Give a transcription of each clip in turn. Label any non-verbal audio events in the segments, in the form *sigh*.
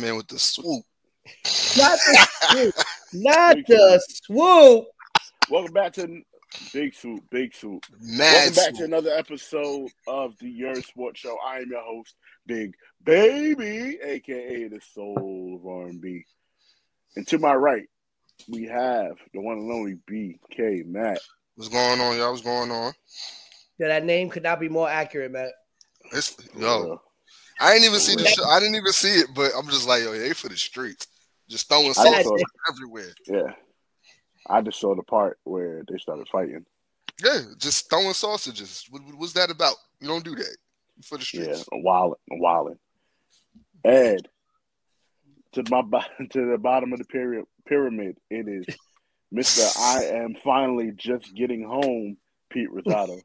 man with the swoop. Not the *laughs* swoop. Not the swoop. Welcome back to Big Swoop, Big Swoop. Mad Welcome back to another episode of the Your Sports Show. I am your host, Big Baby, aka the Soul of R&B. And to my right, we have the one and only BK Matt. What's going on, y'all? What's going on? Yeah, that name could not be more accurate, man. It's yo. I ain't even see the show. I didn't even see it, but I'm just like, yo, they for the streets. Just throwing sauce everywhere. Yeah. I just saw the part where they started fighting. Yeah, just throwing sausages. What, what- what's that about? You don't do that. For the streets. a wildin', a wildin'. Ed, to my *laughs* to the bottom of the pyramid, pyramid, it is Mister. I *laughs* am finally just getting home, Pete Rosado.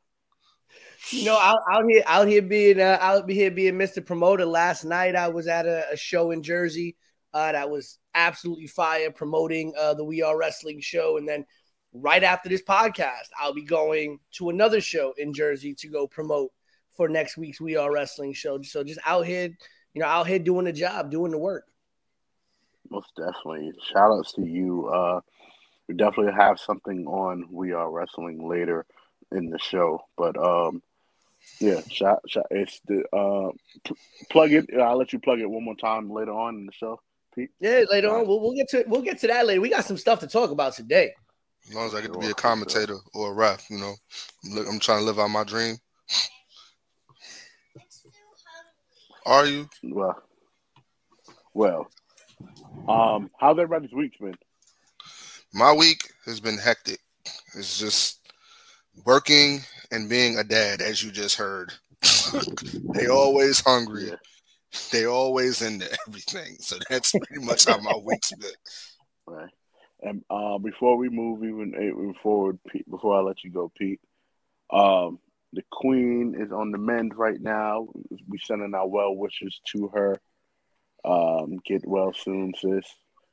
You know, out, out here, out here being, uh, out here being Mr. Promoter. Last night, I was at a, a show in Jersey uh, that was absolutely fire, promoting uh, the We Are Wrestling show, and then right after this podcast, I'll be going to another show in Jersey to go promote for next week's We Are Wrestling show. So just out here, you know, out here doing the job, doing the work. Most definitely. Shout outs to you. Uh, we definitely have something on We Are Wrestling later in the show, but um, yeah, shout, shout, it's the uh, p- plug it. I'll let you plug it one more time later on in the show, Pete. Yeah, later on, we'll, we'll get to we'll get to that later. We got some stuff to talk about today. As long as I get to be a commentator or a ref, you know, I'm, I'm trying to live out my dream. Are you? Well, well, um, how's everybody's week been? My week has been hectic. It's just working and being a dad, as you just heard. *laughs* they always hungry. Yeah. They always into everything. So that's pretty much how my week's been. Right. And uh, before we move even even forward, Pete, before I let you go, Pete, um, the Queen is on the mend right now. We sending our well wishes to her. Um, get well soon, sis.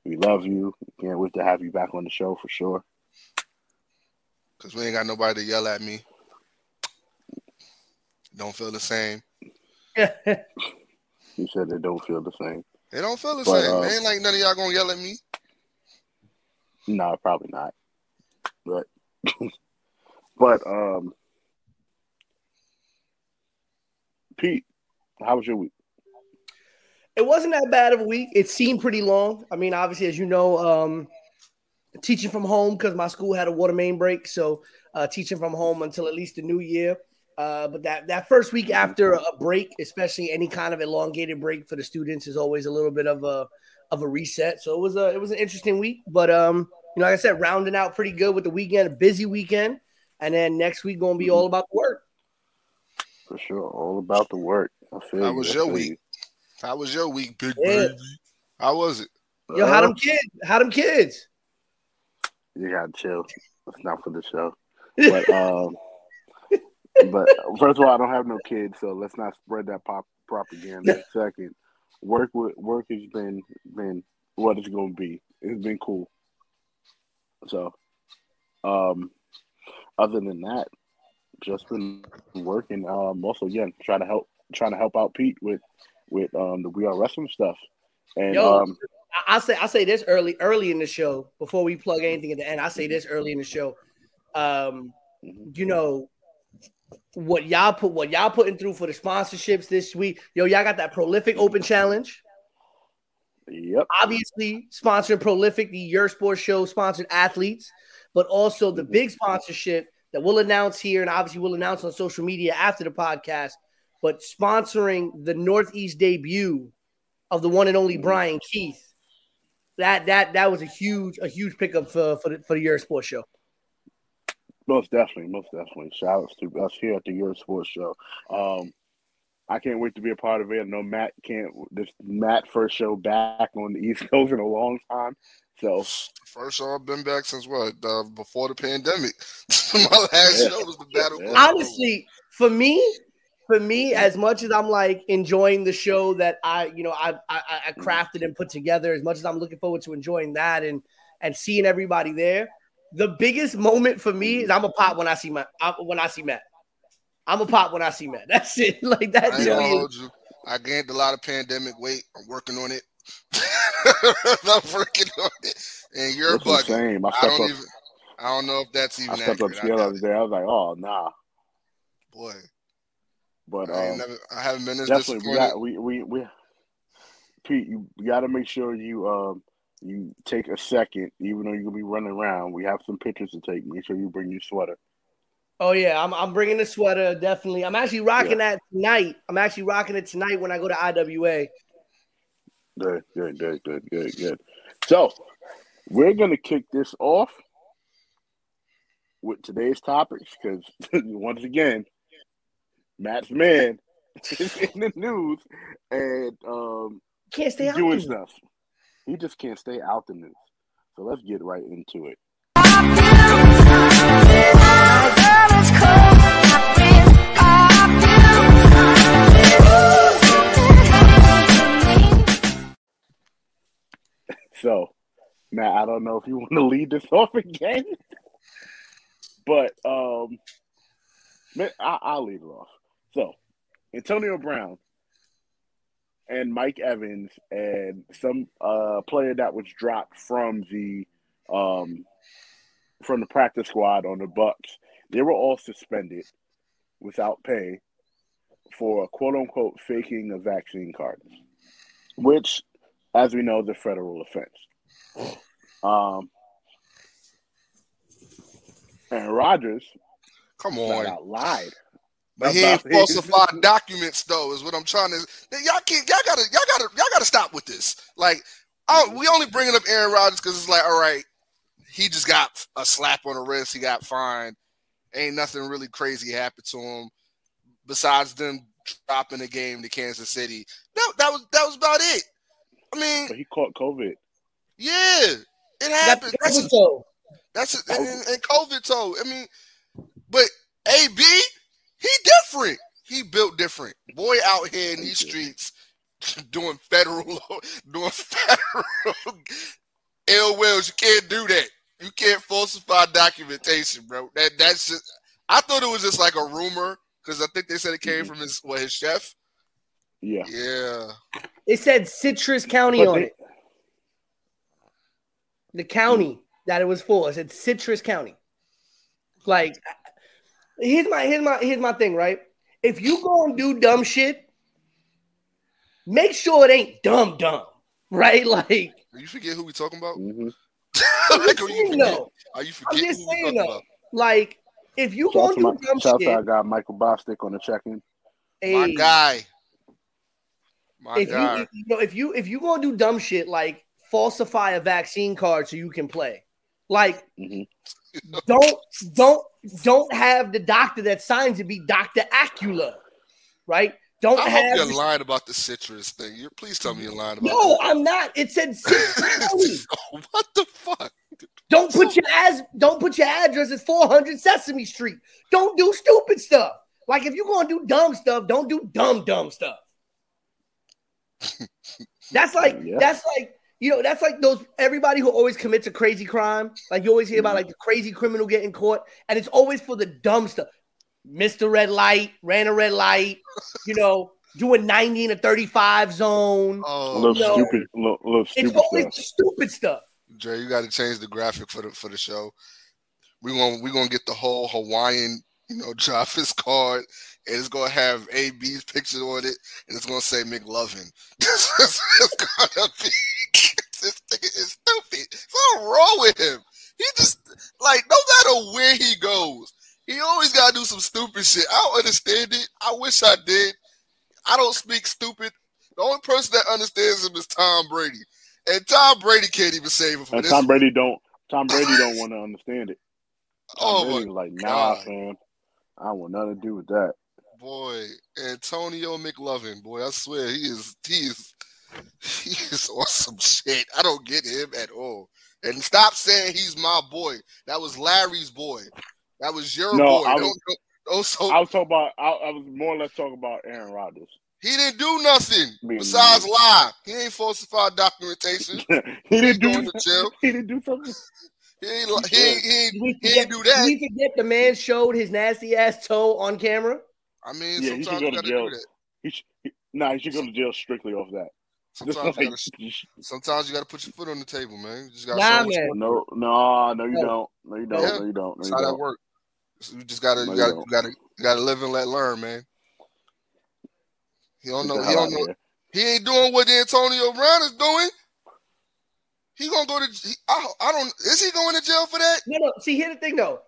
We love you. Can't wait to have you back on the show for sure. Because we ain't got nobody to yell at me. Don't feel the same. *laughs* You said they don't feel the same. They don't feel the But, same. uh, ain't like none of y'all gonna yell at me. No, probably not. But *laughs* but um, Pete, how was your week? It wasn't that bad of a week. It seemed pretty long. I mean, obviously, as you know, um, teaching from home because my school had a water main break, so uh, teaching from home until at least the new year. Uh, but that that first week after a break, especially any kind of elongated break for the students, is always a little bit of a of a reset. So it was a it was an interesting week. But um, you know, like I said, rounding out pretty good with the weekend, a busy weekend, and then next week gonna be all about the work. For sure, all about the work. I feel How you, was I your feel week? How was your week, big Yeah. baby? How was it? you. Yo, how Uh, them kids? How them kids? You gotta chill. It's not for the show. *laughs* But um, but first of all, I don't have no kids, so let's not spread that pop propaganda. Second, work with work has been been what it's gonna be. It's been cool. So, um, other than that, just been working. Um, also again, trying to help trying to help out Pete with with um the We Are Wrestling stuff. And Yo, um, I- I say I say this early early in the show before we plug anything at the end. I say this early in the show. Um, you know what y'all put what y'all putting through for the sponsorships this week. Yo, y'all got that prolific open challenge. yep, Obviously, sponsoring prolific, the Your Sports Show sponsored athletes, but also the mm-hmm. big sponsorship that we'll announce here, and obviously we'll announce on social media after the podcast. But sponsoring the Northeast debut of the one and only mm-hmm. Brian Keith. That that that was a huge a huge pickup for for the, for the Your Sports Show. Most definitely, most definitely. Shout outs to us here at the Euro Sports Show. Um, I can't wait to be a part of it. I know Matt can't. This Matt first show back on the East *laughs* Coast in a long time. So First show I've been back since what? Uh, before the pandemic. *laughs* My last Yeah. show was the Battle. Yeah. Honestly, for me, for me, as much as I'm like enjoying the show that I, you know, I, I I crafted and put together, as much as I'm looking forward to enjoying that and and seeing everybody there, the biggest moment for me is I'm a pop when I see my I- when I see Matt. I'm a pop when I see Matt. *laughs* That's it. Like I that's ain't it. gonna hold you. I gained a lot of pandemic weight. I'm working on it. *laughs* I'm working on it. And you're That's what I'm bugging. saying. I I don't up. even. I don't know if that's even I stepped up accurate. to I the other day. I was like, oh nah. Boy, But I, um, never, I haven't been as definitely we got we we we. Pete, you, you got to make sure you um you take a second, even though you're gonna be running around. We have some pictures to take. Make sure you bring your sweater. Oh yeah, I'm I'm bringing the sweater definitely. I'm actually rocking that tonight. I'm actually rocking it tonight when I go to IWA. Good, good, good, good, good, good. So we're gonna kick this off with today's topics because *laughs* once again, Matt's man *laughs* is in the news and um Can't stay doing stuff. He just can't stay out the news. So let's get right into it. *laughs* So, Matt, I don't know if you want to lead this *laughs* off again, but um, I, I'll lead it off. So, Antonio Brown and Mike Evans and some uh, player that was dropped from the um, from the practice squad on the Bucks, they were all suspended without pay for quote unquote faking a vaccine card, which, as we know, is a federal offense. Um, and Rodgers Come on. lied. But he ain't falsified documents though, is what I'm trying to. Y'all can't. Y'all gotta. Y'all gotta. Y'all gotta stop with this. Like, I, we only bringing up Aaron Rodgers because it's like, all right, he just got a slap on the wrist. He got fined. Ain't nothing really crazy happened to him besides them dropping the game to Kansas City. That that was that was about it. I mean, But he caught COVID. yeah, it That's happened. the That's episode. that's it. And, and- and COVID told. I mean, but AB, he different. He built different. Boy out here in these streets *laughs* doing federal, *laughs* doing federal *laughs* ill Wells, You can't do that. You can't falsify documentation, bro. That that's just. I thought it was just like a rumor because I think they said it came mm-hmm. from his what his chef. Yeah. Yeah, It said Citrus County But on they- it. The county that it was for. It said Citrus County. Like, here's my here's my here's my thing, right? If you go and do dumb shit, make sure it ain't dumb dumb, right? *laughs* Like, you forget who we talking about? Mm-hmm. *laughs* like, are you saying, forget? though. Are you I'm just who saying though. about? Like, if you go and do my, dumb shout out to shit, our guy Michael Bostic on the check-in. My guy. My if you, guy. if, you know if you if you gonna do dumb shit like falsify a vaccine card so you can play, like don't don't don't have the doctor that signs it be Doctor Acula, right? Don't I have. you're lying about the citrus thing. You're, please tell me you're lying about no, I'm not. It said *laughs* Citrus *laughs* what the fuck? Don't put your as don't put your address as 400 Sesame Street. Don't do stupid stuff. Like if you're gonna do dumb stuff, don't do dumb dumb stuff. *laughs* That's like Yeah. that's like you know that's like those everybody who always commits a crazy crime. Like you always hear about mm-hmm. like the crazy criminal getting caught, and it's always for the dumb stuff. Missed a red light, ran a red light, you know, doing 90 in a 35 zone. A Oh, little no. stupid, little, little It's stupid always stuff. stupid stuff. Dre, you got to change the graphic for the for the show. We going we're gonna get the whole Hawaiian, you know, *laughs* drop his card, and it's gonna have AB's picture on it, and it's gonna say McLovin. *laughs* it's gonna be *laughs* this nigga is stupid. What's wrong with him? He just like no matter where he goes, he always gotta do some stupid shit. I don't understand it. I wish I did. I don't speak stupid. The only person that understands him is Tom Brady. And Tom Brady can't even save him from And this. Tom Brady don't. Tom Brady don't want to understand it. Tom oh Brady's like, nah, God. fam. I want nothing to do with that. boy, Antonio McLovin, boy, I swear he is he is *laughs* he is on some shit. I don't get him at all. And stop saying he's my boy. That was Larry's boy. That was your No, boy. I Don't- was- don't- don't- so I was talking about. I, I was more or less talking about Aaron Rodgers. he didn't do nothing Me- besides lie. He ain't falsified documentation. *laughs* he didn't do. to jail. *laughs* He didn't do something. He ain't, li- he ain't, he ain't, Did we he ain't do that. we forget the man showed his nasty ass toe on camera? I mean, Yeah, he should sometimes go you to gotta jail. do that. He should, he, nah, he should go to jail strictly off that. Just Sometimes you gotta, sometimes you gotta, sometimes you gotta put your foot on the table, man. You just gotta show. You just gotta Nah, show what you man. no, no, no, you No. don't. No, you don't. Yeah. No, you don't. No, That's you how that don't. works. So you just gotta, No, you you gotta, you gotta, you gotta live and let learn, man. He don't know. He don't know. here. He ain't doing what Antonio Brown is doing. He gonna go to. He, I, I don't. Is he going to jail for that? No, no. See, here's the thing, though.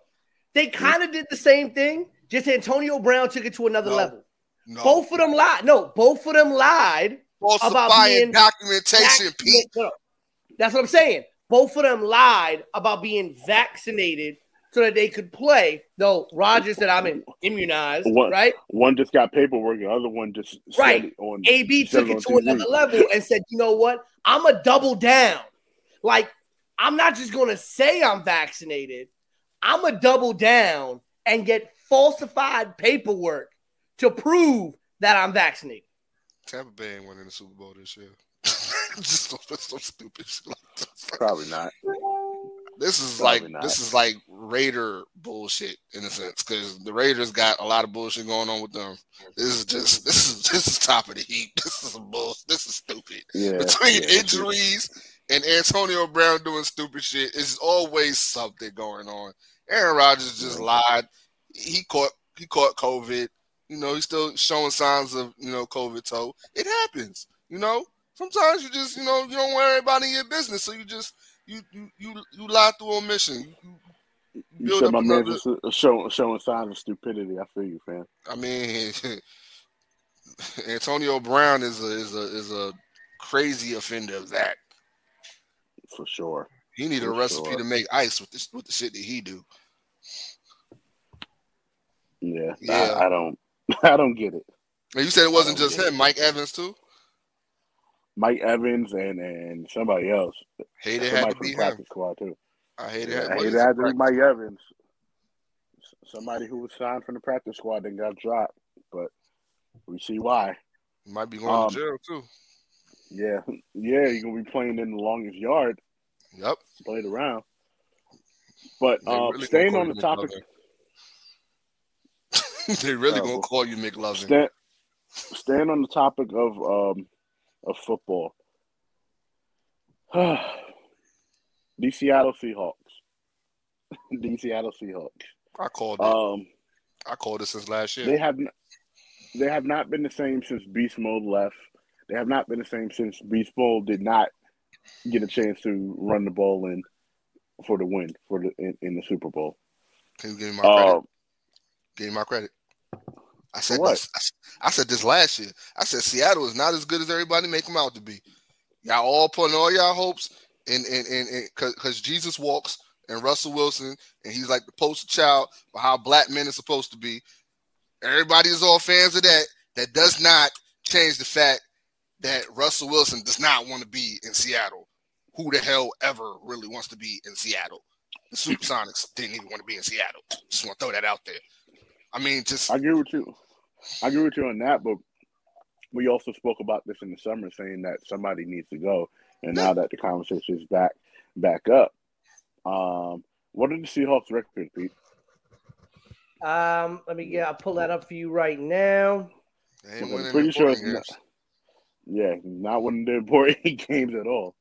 They hmm? kind of did the same thing, just Antonio Brown took it to another No. level. No. Both of them lied. No, both of them lied. About falsifying being documentation, Vac- Pete. No, no. That's what I'm saying. Both of them lied about being vaccinated so that they could play. Though Roger said I'm immunized, What? right? One just got paperwork, the other one just Right. on. AB took it on to TV. another level and said, you know what? I'm a double down. Like, I'm not just gonna say I'm vaccinated, I'm a double down and get falsified paperwork to prove that I'm vaccinated. Tampa Bay ain't winning the Super Bowl this year. *laughs* Just so, so stupid shit like this. Probably not. This is Probably like not. this is like Raider bullshit in a sense because the Raiders got a lot of bullshit going on with them. This is just this is this is top of the heap. *laughs* This is a bull. This is stupid. Yeah. Between yeah, injuries and Antonio Brown doing stupid shit, is always something going on. Aaron Rodgers just lied. He caught he caught COVID. You know, he's still showing signs of you know COVID toe. It happens. You know, sometimes you just you know you don't want everybody in your business, so you just you you you, you lie through omission. You, you, you You build said up my man another. uh, showing showing signs of stupidity. I feel you, fam. I mean, *laughs* Antonio Brown is a is a is a crazy offender of that. For sure. He need a recipe sure. to make ice with this with the shit that he do. Yeah. Yeah. I, I don't. *laughs* I don't get it. And you said it wasn't just him, Mike Evans too. Mike Evans and and somebody else. Hated had somebody to from be the him. practice squad too. I hated Yeah, had I it it, had to be? Mike Evans. Somebody who was signed from the practice squad and got dropped, but we see why. Might be going Um, to jail too. Yeah, yeah, you're gonna be playing in the longest yard, Yep. played around. But um, really staying on the topic. *laughs* they really gonna call you McLovin. Stand, staying on the topic of um of football. *sighs* the Seattle Seahawks. *laughs* the Seattle Seahawks. I called it. Um, I called it since last year. they have n- they have not been the same since Beast Mode left. They have not been the same since Beast Mode did not get a chance to run the ball in for the win for the in, in the Super Bowl. Can you give me my credit? Give me my credit. I said what? this. I said this last year. I said Seattle is not as good as everybody make them out to be. Y'all all putting all y'all hopes and in in because Jesus walks and Russell Wilson and he's like the poster child for how black men are supposed to be. Everybody is all fans of that. That does not change the fact that Russell Wilson does not want to be in Seattle. Who the hell ever really wants to be in Seattle? The Supersonics didn't even want to be in Seattle. Just want to throw that out there. I mean, just I agree with you. I agree with you on that, but we also spoke about this in the summer, saying that somebody needs to go, and now that the conversation is back back up, um, what are the Seahawks' record, Pete? Um, let me yeah, I'll pull that up for you right now. I'm pretty sure it's games. Yeah, not winning the important *laughs* games at all.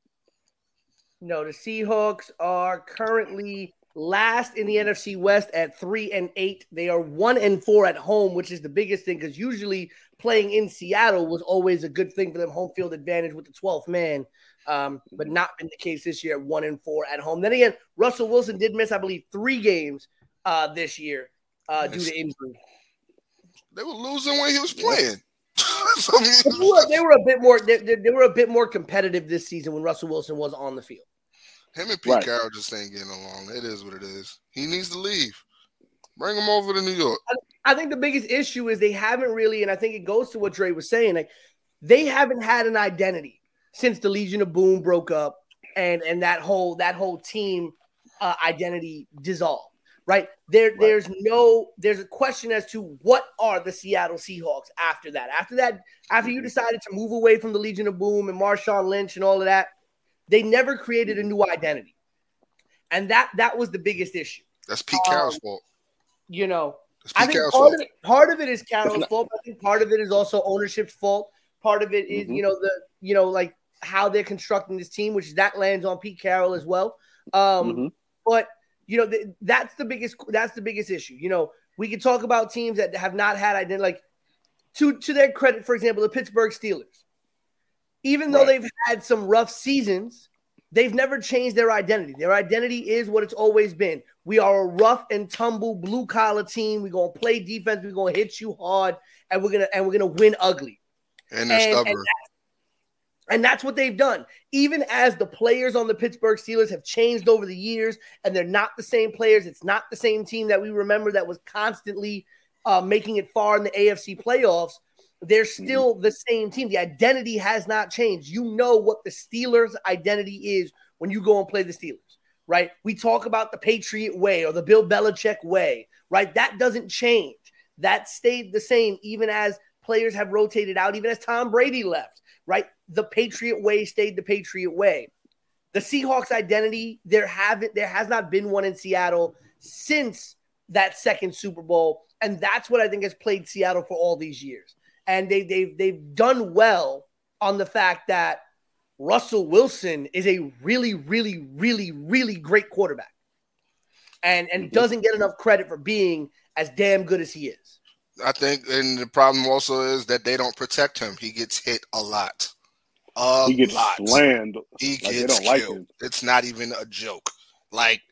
No, the Seahawks are currently last in the NFC West at three and eight. They are one and four at home, which is the biggest thing because usually playing in Seattle was always a good thing for them, home field advantage with the 12th man. Um, but not been the case this year, one and four at home. Then again, Russell Wilson did miss, I believe, three games uh, this year uh, due to injury. They were losing when he was playing. So, *laughs* They were, they were a bit more. They- they were a bit more competitive this season when Russell Wilson was on the field. Him and Pete Right. Carroll just ain't getting along. It is what it is. He needs to leave. Bring him over to New York. I think the biggest issue is they haven't really, and I think it goes to what Dre was saying. Like they haven't had an identity since the Legion of Boom broke up, and and that whole that whole team uh, identity dissolved. Right there, there's no, there's a question as to what are the Seattle Seahawks after that. After that, after you decided to move away from the Legion of Boom and Marshawn Lynch and all of that, they never created a new identity, and that that was the biggest issue That's Pete Um, Carroll's fault. you know. I think part of, it, part of it is Carroll's fault. I think part of it is also ownership's fault. Part of it is, mm-hmm. you know, the you know, like how they're constructing this team, which that lands on Pete Carroll as well. Um, mm-hmm. But you know, th- that's the biggest that's the biggest issue. You know, we can talk about teams that have not had identity, like to to their credit, for example, the Pittsburgh Steelers. Even though right. they've had some rough seasons, they've never changed their identity. Their identity is what it's always been. We are a rough and tumble blue collar team. We're gonna play defense. We're gonna hit you hard, and we're gonna and we're gonna win ugly. And they're and, stubborn. And and that's what they've done. Even as the players on the Pittsburgh Steelers have changed over the years, and they're not the same players. It's not the same team that we remember that was constantly uh, making it far in the AFC playoffs. They're mm-hmm. still the same team. The identity has not changed. You know what the Steelers' identity is when you go and play the Steelers, right? We talk about the Patriot way or the Bill Belichick way, right? That doesn't change. That stayed the same even as players have rotated out, even as Tom Brady left, right? The Patriot way stayed the Patriot way. The Seahawks identity, there haven't there has not been one in Seattle since that second Super Bowl. And that's what I think has played Seattle for all these years and they they've they've done well on the fact that Russell Wilson is a really, really, really, really great quarterback, and and mm-hmm. doesn't get enough credit for being as damn good as he is. I think, and the problem also is that they don't protect him. He gets hit a lot. A he gets lot. slammed. He like gets killed. Like it's not even a joke. Like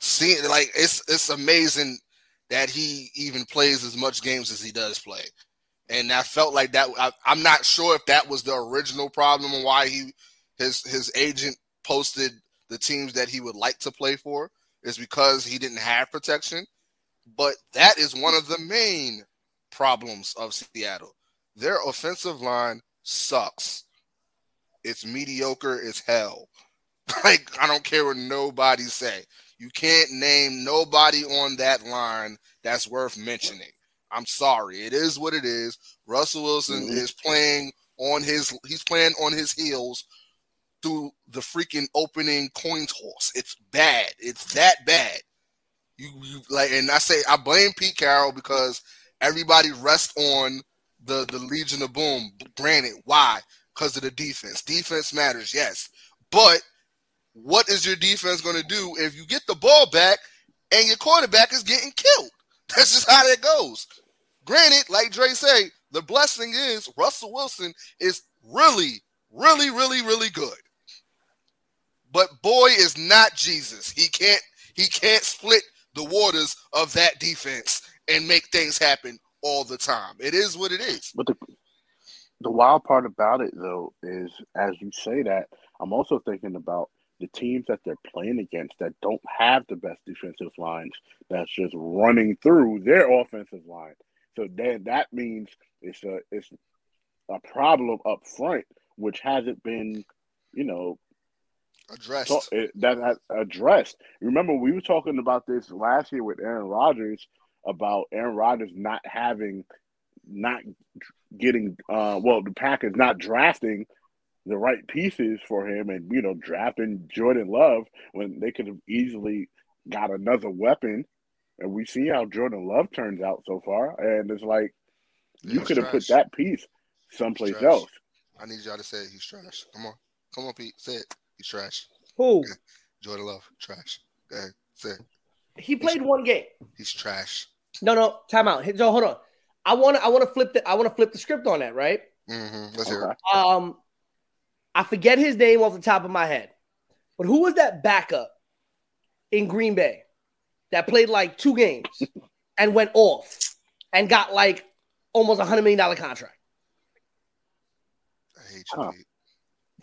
seeing, like it's it's amazing that he even plays as much games as he does play and I felt like that. I, am not sure if that was the original problem and why he his his agent posted the teams that he would like to play for is because he didn't have protection. But that is one of the main problems of Seattle. Their offensive line sucks. It's mediocre as hell. *laughs* Like I don't care what nobody say. You can't name nobody on that line that's worth mentioning. I'm sorry. It is what it is. Russell Wilson mm-hmm. is playing on his he's playing on his heels through the freaking opening coin toss. It's bad. It's that bad. You, you like and I say I blame Pete Carroll because everybody rests on the the Legion of Boom. Granted, why? Because of the defense. Defense matters, yes. But what is your defense going to do if you get the ball back and your quarterback is getting killed? *laughs* That's just how that goes. Granted, like Dre say, the blessing is Russell Wilson is really, really, really, really good. But boy is not Jesus. He can't he can't split the waters of that defense and make things happen all the time. It is what it is. But the the wild part about it though is as you say that, I'm also thinking about the teams that they're playing against that don't have the best defensive lines that's just running through their offensive line. So then that means it's a it's a problem up front, which hasn't been, you know, addressed. So, it, that has addressed. Remember, we were talking about this last year with Aaron Rodgers about Aaron Rodgers not having, not getting, uh, well, the Packers not drafting the right pieces for him, and you know, drafting Jordan Love when they could have easily got another weapon. And we see how Jordan Love turns out so far, and it's like you could have put that piece someplace else. I need y'all to say it. he's trash. Come on. Come on, Pete. Say it. He's trash. Who? Okay. *laughs* Jordan Love. Trash. Go ahead. Say it. He played he's, one game. He's trash. No, no. Time out. So hold on. I want to. I want to flip the. I want to flip the script on that. Right. Mm-hmm. Let's hear it. Um, I forget his name off the top of my head, but who was that backup in Green Bay that played like two games and went off and got like almost a hundred million dollar contract. I hate you. Huh.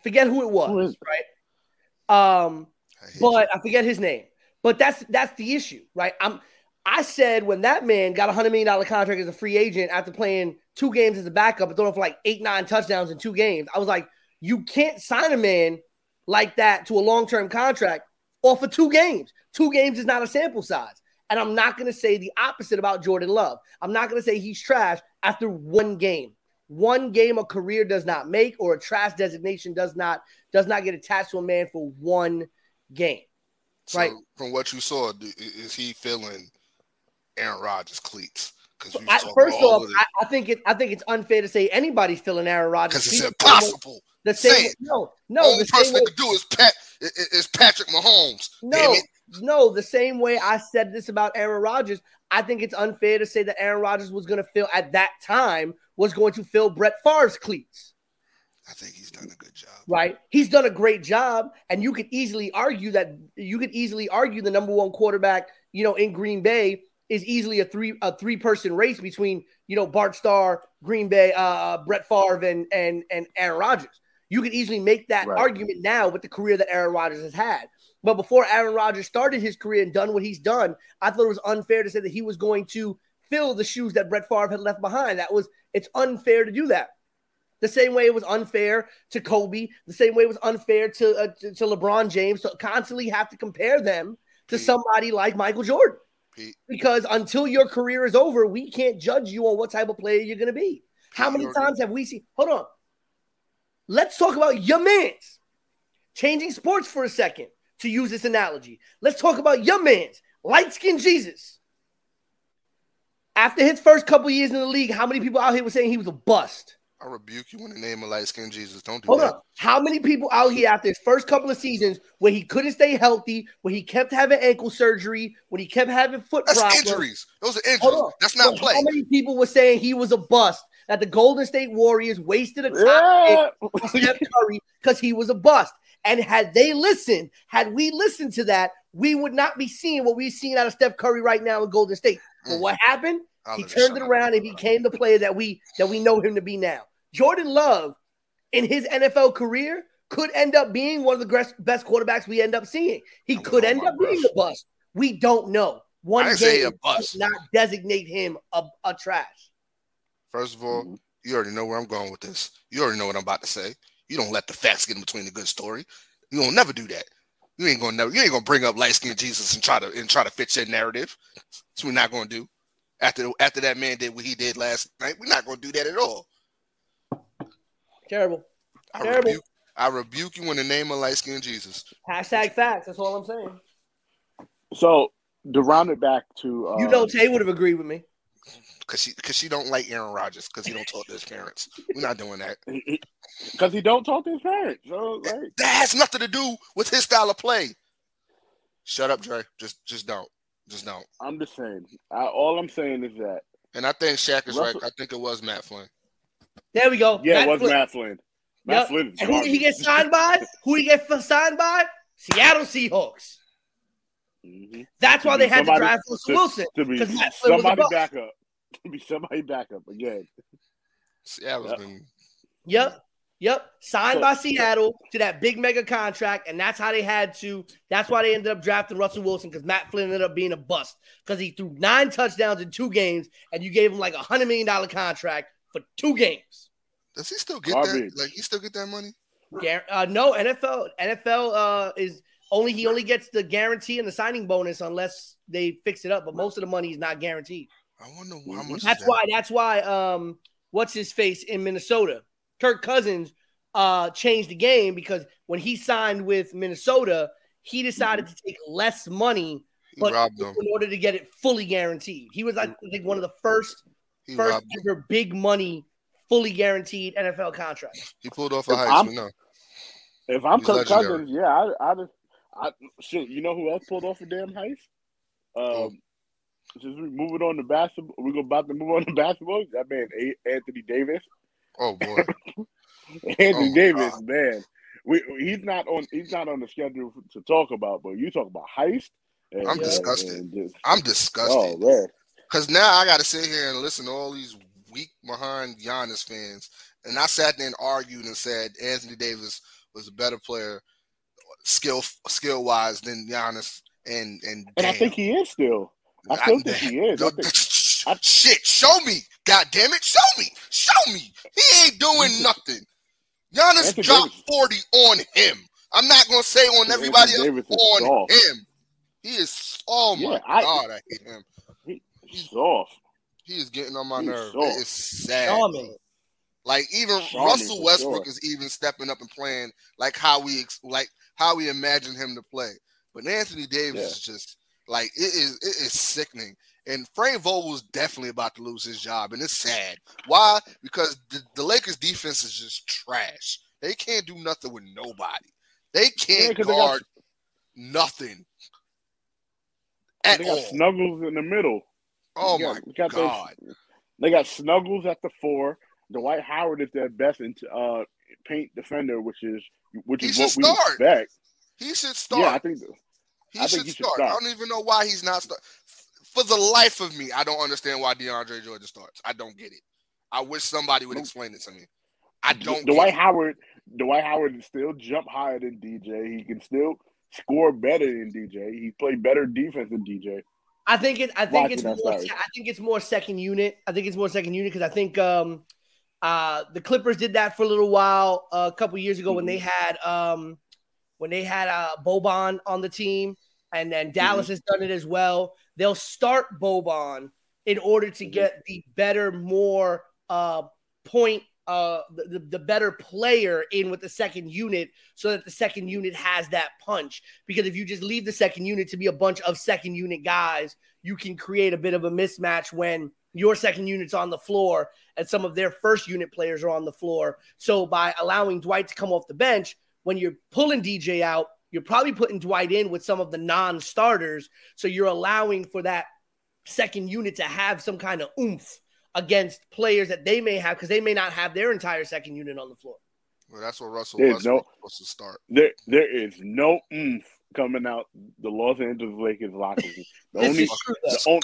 Forget who it was, right? Um, I but you. I forget his name. But that's that's the issue, right? I'm I said when that man got a hundred million dollar contract as a free agent after playing two games as a backup and throwing for like eight, nine touchdowns in two games, I was like, you can't sign a man like that to a long term contract off of two games. Two games is not a sample size. And I'm not going to say the opposite about Jordan Love. I'm not going to say he's trash after one game. One game a career does not make, or a trash designation does not does not get attached to a man for one game. So right. From what you saw, is he feeling Aaron Rodgers cleats. I, first off, I, I, think it. I think it's unfair to say anybody's filling Aaron Rodgers. Because it's impossible. The same. no, no. Only the person that could do is Pat is Patrick Mahomes. No, no. The same way I said this about Aaron Rodgers, I think it's unfair to say that Aaron Rodgers was going to fill at that time was going to fill Brett Favre's cleats. I think he's done a good job. Right. He's done a great job. And you could easily argue that you could easily argue the number one quarterback, you know, in Green Bay is easily a three a three person race between, you know, Bart Starr, Green Bay, uh, uh, Brett Favre, and and and Aaron Rodgers. You could easily make that right. argument now with the career that Aaron Rodgers has had. But before Aaron Rodgers started his career and done what he's done, I thought it was unfair to say that he was going to fill the shoes that Brett Favre had left behind. That was it's unfair to do that. The same way it was unfair to Kobe, the same way it was unfair to, uh, to, to LeBron James to constantly have to compare them to somebody like Michael Jordan. Pete. Because until your career is over, we can't judge you on what type of player you're going to be. How many times have we seen? Hold on. Let's talk about your man's changing sports for a second to use this analogy. Let's talk about your man's light skinned Jesus. After his first couple years in the league, how many people out here were saying he was a bust? I rebuke you in the name of light skinned Jesus. Don't do Hold that. On. How many people out here after his first couple of seasons where he couldn't stay healthy, where he kept having ankle surgery, when he kept having foot That's problems? injuries. Those are injuries. That's not play. How many people were saying he was a bust? That the Golden State Warriors wasted a top yeah. Steph Curry because he was a bust. And had they listened, had we listened to that, we would not be seeing what we've seen out of Steph Curry right now in Golden State. But mm. what happened? I'll he turned it around and became the player that we that we know him to be now. Jordan Love, in his NFL career, could end up being one of the best quarterbacks we end up seeing. He could end up being a bust. We don't know. One game does not designate him a, a, trash. First of all, mm-hmm. you already know where I'm going with this. You already know what I'm about to say. You don't let the facts get in between the good story. You don't never do that. You ain't gonna never. You ain't gonna bring up light skinned Jesus and try to and try to fit your narrative. That's what we're not gonna do. After after that man did what he did last night, we're not gonna do that at all. Terrible. I Terrible. Rebuke, I rebuke you in the name of light skinned Jesus. Hashtag facts. That's all I'm saying. So to round it back to uh, you know Tay would have agreed with me because she because she don't like Aaron Rodgers because he don't talk to his parents. We're not doing that because he, he, don't talk to his parents. So, like, that has nothing to do with his style of play. Shut up, Dre. Just just don't. Just don't. I'm just saying. I, all I'm saying is that. And I think Shaq is Russell, right. I think it was Matt Flynn. There we go. Yeah, Matt it was Flynn. Matt Flynn. Matt yep. Flynn. And who did he get signed by? *laughs* Who he get signed by? Seattle Seahawks. Mm-hmm. That's why they had somebody, to draft Russell Wilson. To be somebody backup. *laughs* To be somebody backup again. Seattle's yep. been. Yep. Yep. Signed so, by Seattle to that big mega contract. And that's how they had to. That's why they ended up drafting Russell Wilson because Matt Flynn ended up being a bust because he threw nine touchdowns in two games and you gave him like a $100 million contract for two games. Does he still get that? Like, he still get that money? Uh, no, NFL NFL uh, is only he only gets the guarantee and the signing bonus unless they fix it up. But most of the money is not guaranteed. I wonder how much. That's that? why. That's why. Um, what's his face in Minnesota? Kirk Cousins uh changed the game because when he signed with Minnesota, he decided to take less money, but in order to get it fully guaranteed. He was, I think, one of the first he first ever big money, fully guaranteed NFL contract. He pulled off a heist. No. If I'm Kirk Cousins, yeah, I, I, just I, shit. You know who else pulled off a damn heist? Um, just moving on to basketball. We're about to move on to basketball. That man, Anthony Davis. Oh boy, *laughs* *laughs* Anthony oh, Davis, God. man. We, he's not on. He's not on the schedule to talk about. But you talk about heist. And, I'm uh, disgusted. Just, I'm disgusted. Oh man. Because now I got to sit here and listen to all these weak behind Giannis fans. And I sat there and argued and said Anthony Davis was a better player, skill skill wise than Giannis. And and and I think he is still. I still I, think *laughs* he is. I think, *laughs* I, shit, show me. God damn it, show me. Show me. He ain't doing nothing. Giannis Anthony dropped Davis. 40 on him. I'm not gonna say on everybody else on him. He is oh my yeah, god, I hate him. He's soft. He is getting on my nerves. It is sad. Like even Russell Westbrook sure. is even stepping up and playing like how we like how we imagine him to play. But Anthony Davis yeah. is just like it is it is sickening. And Frank Vogel's definitely about to lose his job, and it's sad. Why? Because the, the Lakers defense is just trash. They can't do nothing with nobody. They can't Yeah, 'cause they guard got- nothing at They got. Snuggles in the middle. oh my got- they got those- god! They got Snuggles at the four. Dwight Howard is their best in, uh, paint defender, which is which He is what we start. expect. He should start. Yeah, I think He I should think he should start. I don't even know why he's not start. For the life of me, I don't understand why DeAndre Jordan starts. I don't get it. I wish somebody would explain it to me. I don't. Dwight get it. Howard. Dwight Howard can still jump higher than DJ. He can still score better than DJ. He played better defense than DJ. I think it. I think Watching it's that more. sorry. I think it's more second unit. I think it's more second unit because I think um, uh, the Clippers did that for a little while uh, a couple years ago when they had um, when they had uh, Boban on the team, and then Dallas has done it as well. They'll start Boban in order to Mhm. get the better, more uh, point. Uh, the, the better player in with the second unit so that the second unit has that punch. Because if you just leave the second unit to be a bunch of second unit guys, you can create a bit of a mismatch when your second unit's on the floor and some of their first unit players are on the floor. So by allowing Dwight to come off the bench, when you're pulling DJ out, you're probably putting Dwight in with some of the non-starters. So you're allowing for that second unit to have some kind of oomph against players that they may have because they may not have their entire second unit on the floor. Well, that's what Russell There's Westbrook no- supposed to start. There, there is no oomph coming out the Los Angeles Lakers locker room. *laughs* The This only, is true, though. the only,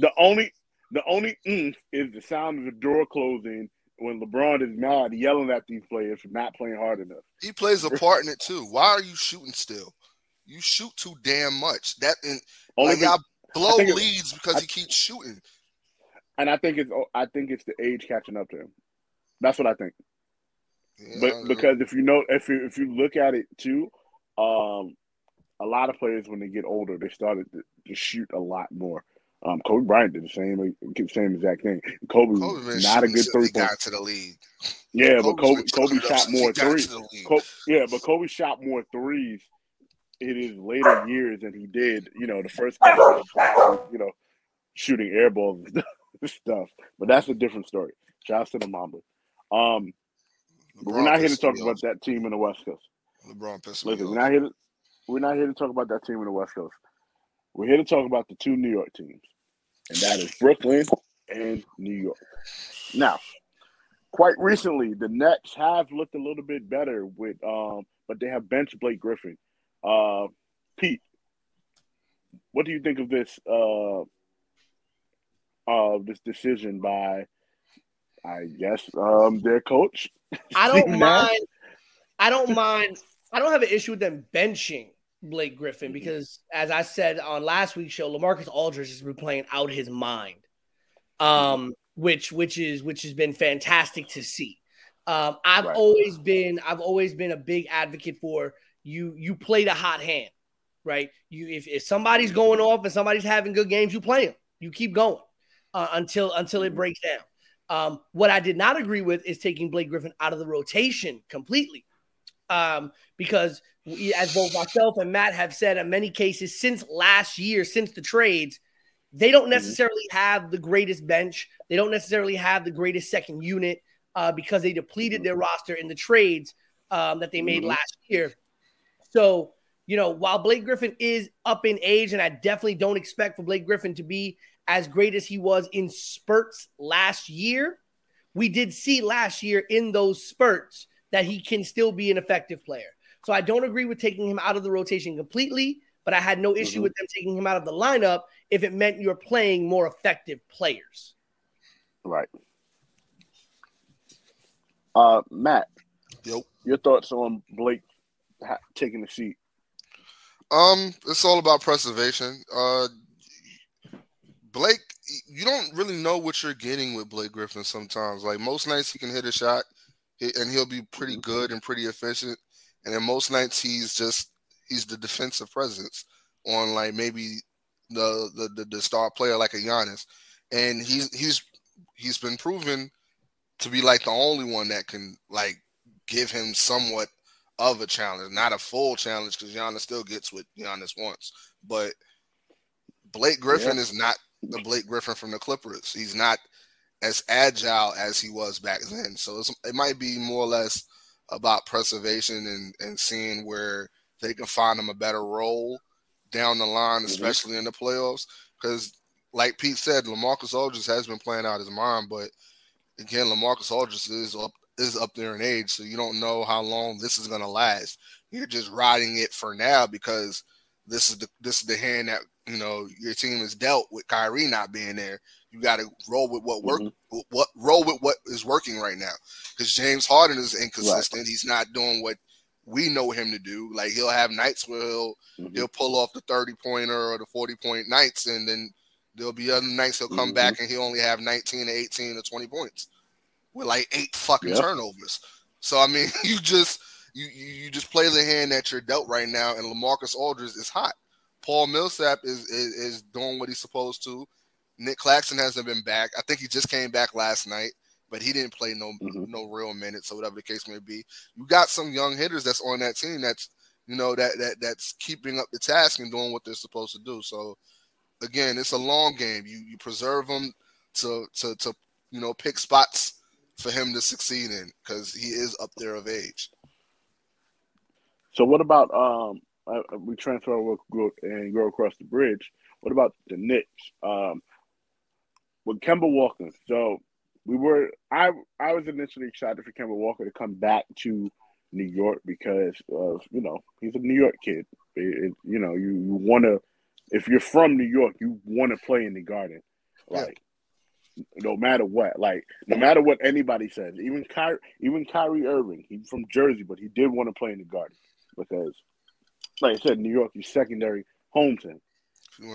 the only, the only oomph is the sound of the door closing when LeBron is mad, yelling at these players for not playing hard enough. He plays a part in it too. Why are you shooting still? You shoot too damn much. That and Only like y'all blow leads because he keeps shooting. and I think it's, I think it's the age catching up to him. That's what I think. Yeah, but because if you know if you if you look at it too, um, a lot of players when they get older they started to, to shoot a lot more. Um, Kobe Bryant did the same same exact thing. Kobe, Kobe was not a good three point. got to the league. Yeah, but Kobe Kobe chucking it up shot more threes. Kobe, yeah, but Kobe shot more threes in his later years than he did, you know, the first couple of you know, shooting air balls and *laughs* stuff. But that's a different story. Shouts to the Mamba. Um, but we're not here to talk about that team in the West Coast. LeBron pissed Listen, we're not here to we're not here to talk about that team in the West Coast. We're here to talk about the two New York teams, and that is Brooklyn and New York. Now, quite recently, the Nets have looked a little bit better with, um, but they have benched Blake Griffin. Uh, Pete, what do you think of this? Uh, uh, this decision by, I guess, um, their coach. *laughs* I don't mind. I don't mind. I don't have an issue with them benching Blake Griffin because, as I said on last week's show, LaMarcus Aldridge has been playing out his mind, um, which which is which has been fantastic to see. Um, I've Right. always been I've always been a big advocate for you. You play the hot hand, right? You if, if somebody's going off and somebody's having good games, you play them. You keep going uh, until until it breaks down. Um, what I did not agree with is taking Blake Griffin out of the rotation completely. Um, because we, as both myself and Matt have said in many cases since last year, since the trades, they don't necessarily have the greatest bench. They don't necessarily have the greatest second unit uh, because they depleted their roster in the trades um, that they made Mhm. last year. So, you know, while Blake Griffin is up in age, and I definitely don't expect for Blake Griffin to be as great as he was in spurts last year, we did see last year in those spurts that he can still be an effective player. So I don't agree with taking him out of the rotation completely, but I had no issue Mhm. with them taking him out of the lineup if it meant you're playing more effective players. Right. Uh, Matt, Yo. your thoughts on Blake taking the seat? Um, it's all about preservation. Uh, Blake, you don't really know what you're getting with Blake Griffin sometimes. Like most nights, he can hit a shot, he- and he'll be pretty mm-hmm. good and pretty efficient. And in most nights, he's just he's the defensive presence on like maybe the the the, the star player like a Giannis, and he's he's he's been proven to be like the only one that can like give him somewhat of a challenge, not a full challenge because Giannis still gets what Giannis wants. But Blake Griffin Yeah. is not the Blake Griffin from the Clippers. He's not as agile as he was back then. So it might be more or less about preservation and, and seeing where they can find him a better role down the line, mm-hmm. especially mm-hmm. in the playoffs. Because, like Pete said, LaMarcus Aldridge has been playing out his mind, but again, LaMarcus Aldridge is up is up there in age, so you don't know how long this is going to last. You're just riding it for now because this is the this is the hand that you know your team is dealt with Kyrie not being there. You got to roll with what work, mm-hmm. what roll with what is working right now. Because James Harden is inconsistent. Right. He's not doing what we know him to do. Like he'll have nights where he'll mm-hmm. he'll pull off the thirty pointer or the forty point nights, and then there'll be other nights he'll come mm-hmm. back and he'll only have nineteen or eighteen or twenty points with like eight fucking yep. turnovers. So I mean, *laughs* you just you you just play the hand that you're dealt right now, and LaMarcus Aldridge is hot. Paul Millsap is, is, is doing what he's supposed to. Nic Claxton hasn't been back. I think he just came back last night, but he didn't play no mm-hmm. no real minutes or whatever the case may be. You got some young hitters that's on that team that's you know that that that's keeping up the task and doing what they're supposed to do. So again, it's a long game. You you preserve them to to to you know pick spots for him to succeed in because he is up there of age. So what about um uh, we transfer and go across the bridge? What about the Knicks? Um, with Kemba Walker. So we were I I was initially excited for Kemba Walker to come back to New York because of you know he's a New York kid. It, it, you know you, you want to if you're from New York you want to play in the Garden, like yeah. no matter what. Like no matter what anybody says, even Kyrie, even Kyrie Irving, he's from Jersey, but he did want to play in the Garden because, like I said, New York is secondary home to him.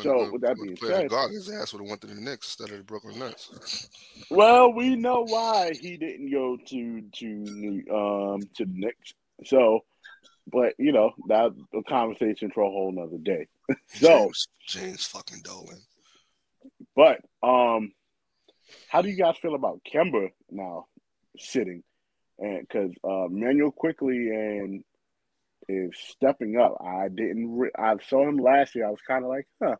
So with that being said, God, his ass would have went to the Knicks instead of the Brooklyn Nets. well, we know why he didn't go to to um to the Knicks. So, but you know that a conversation for a whole nother day. *laughs* so James, James fucking Dolan. But um, how do you guys feel about Kemba now sitting? And because uh, Manuel Quickley and is stepping up. I didn't. Re- I saw him last year. I was kind of like, huh,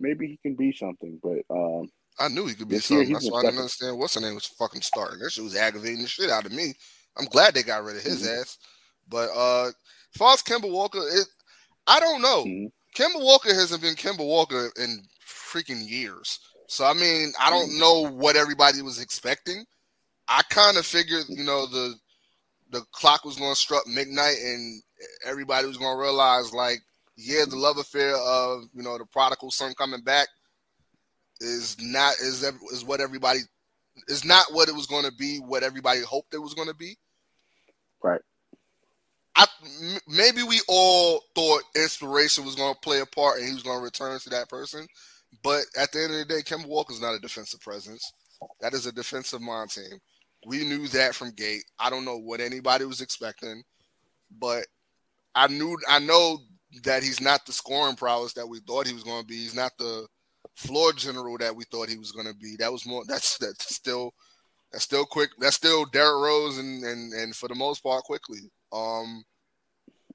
maybe he can be something. But um, I knew he could be something. That's why I didn't understand what's the name was fucking starting. That shit was aggravating the shit out of me. I'm glad they got rid of his mm-hmm. ass. But uh, as far as Kemba Walker, it, I don't know. Mm-hmm. Kemba Walker hasn't been Kemba Walker in freaking years. So I mean, I don't mm-hmm. know what everybody was expecting. I kind of figured, you know, the the clock was going to strike midnight and everybody was going to realize, like, yeah, the love affair of you know the prodigal son coming back is not is is what everybody is not what it was going to be. What everybody hoped it was going to be. Right. I maybe we all thought inspiration was going to play a part and he was going to return to that person, but at the end of the day, Kemba Walker's not a defensive presence. That is a defensive mind team. We knew that from gate. I don't know what anybody was expecting, but I knew I know that he's not the scoring prowess that we thought he was going to be. He's not the floor general that we thought he was going to be. That was more. That's that's still that's still quick. That's still Derrick Rose and and and for the most part Quickley. Um,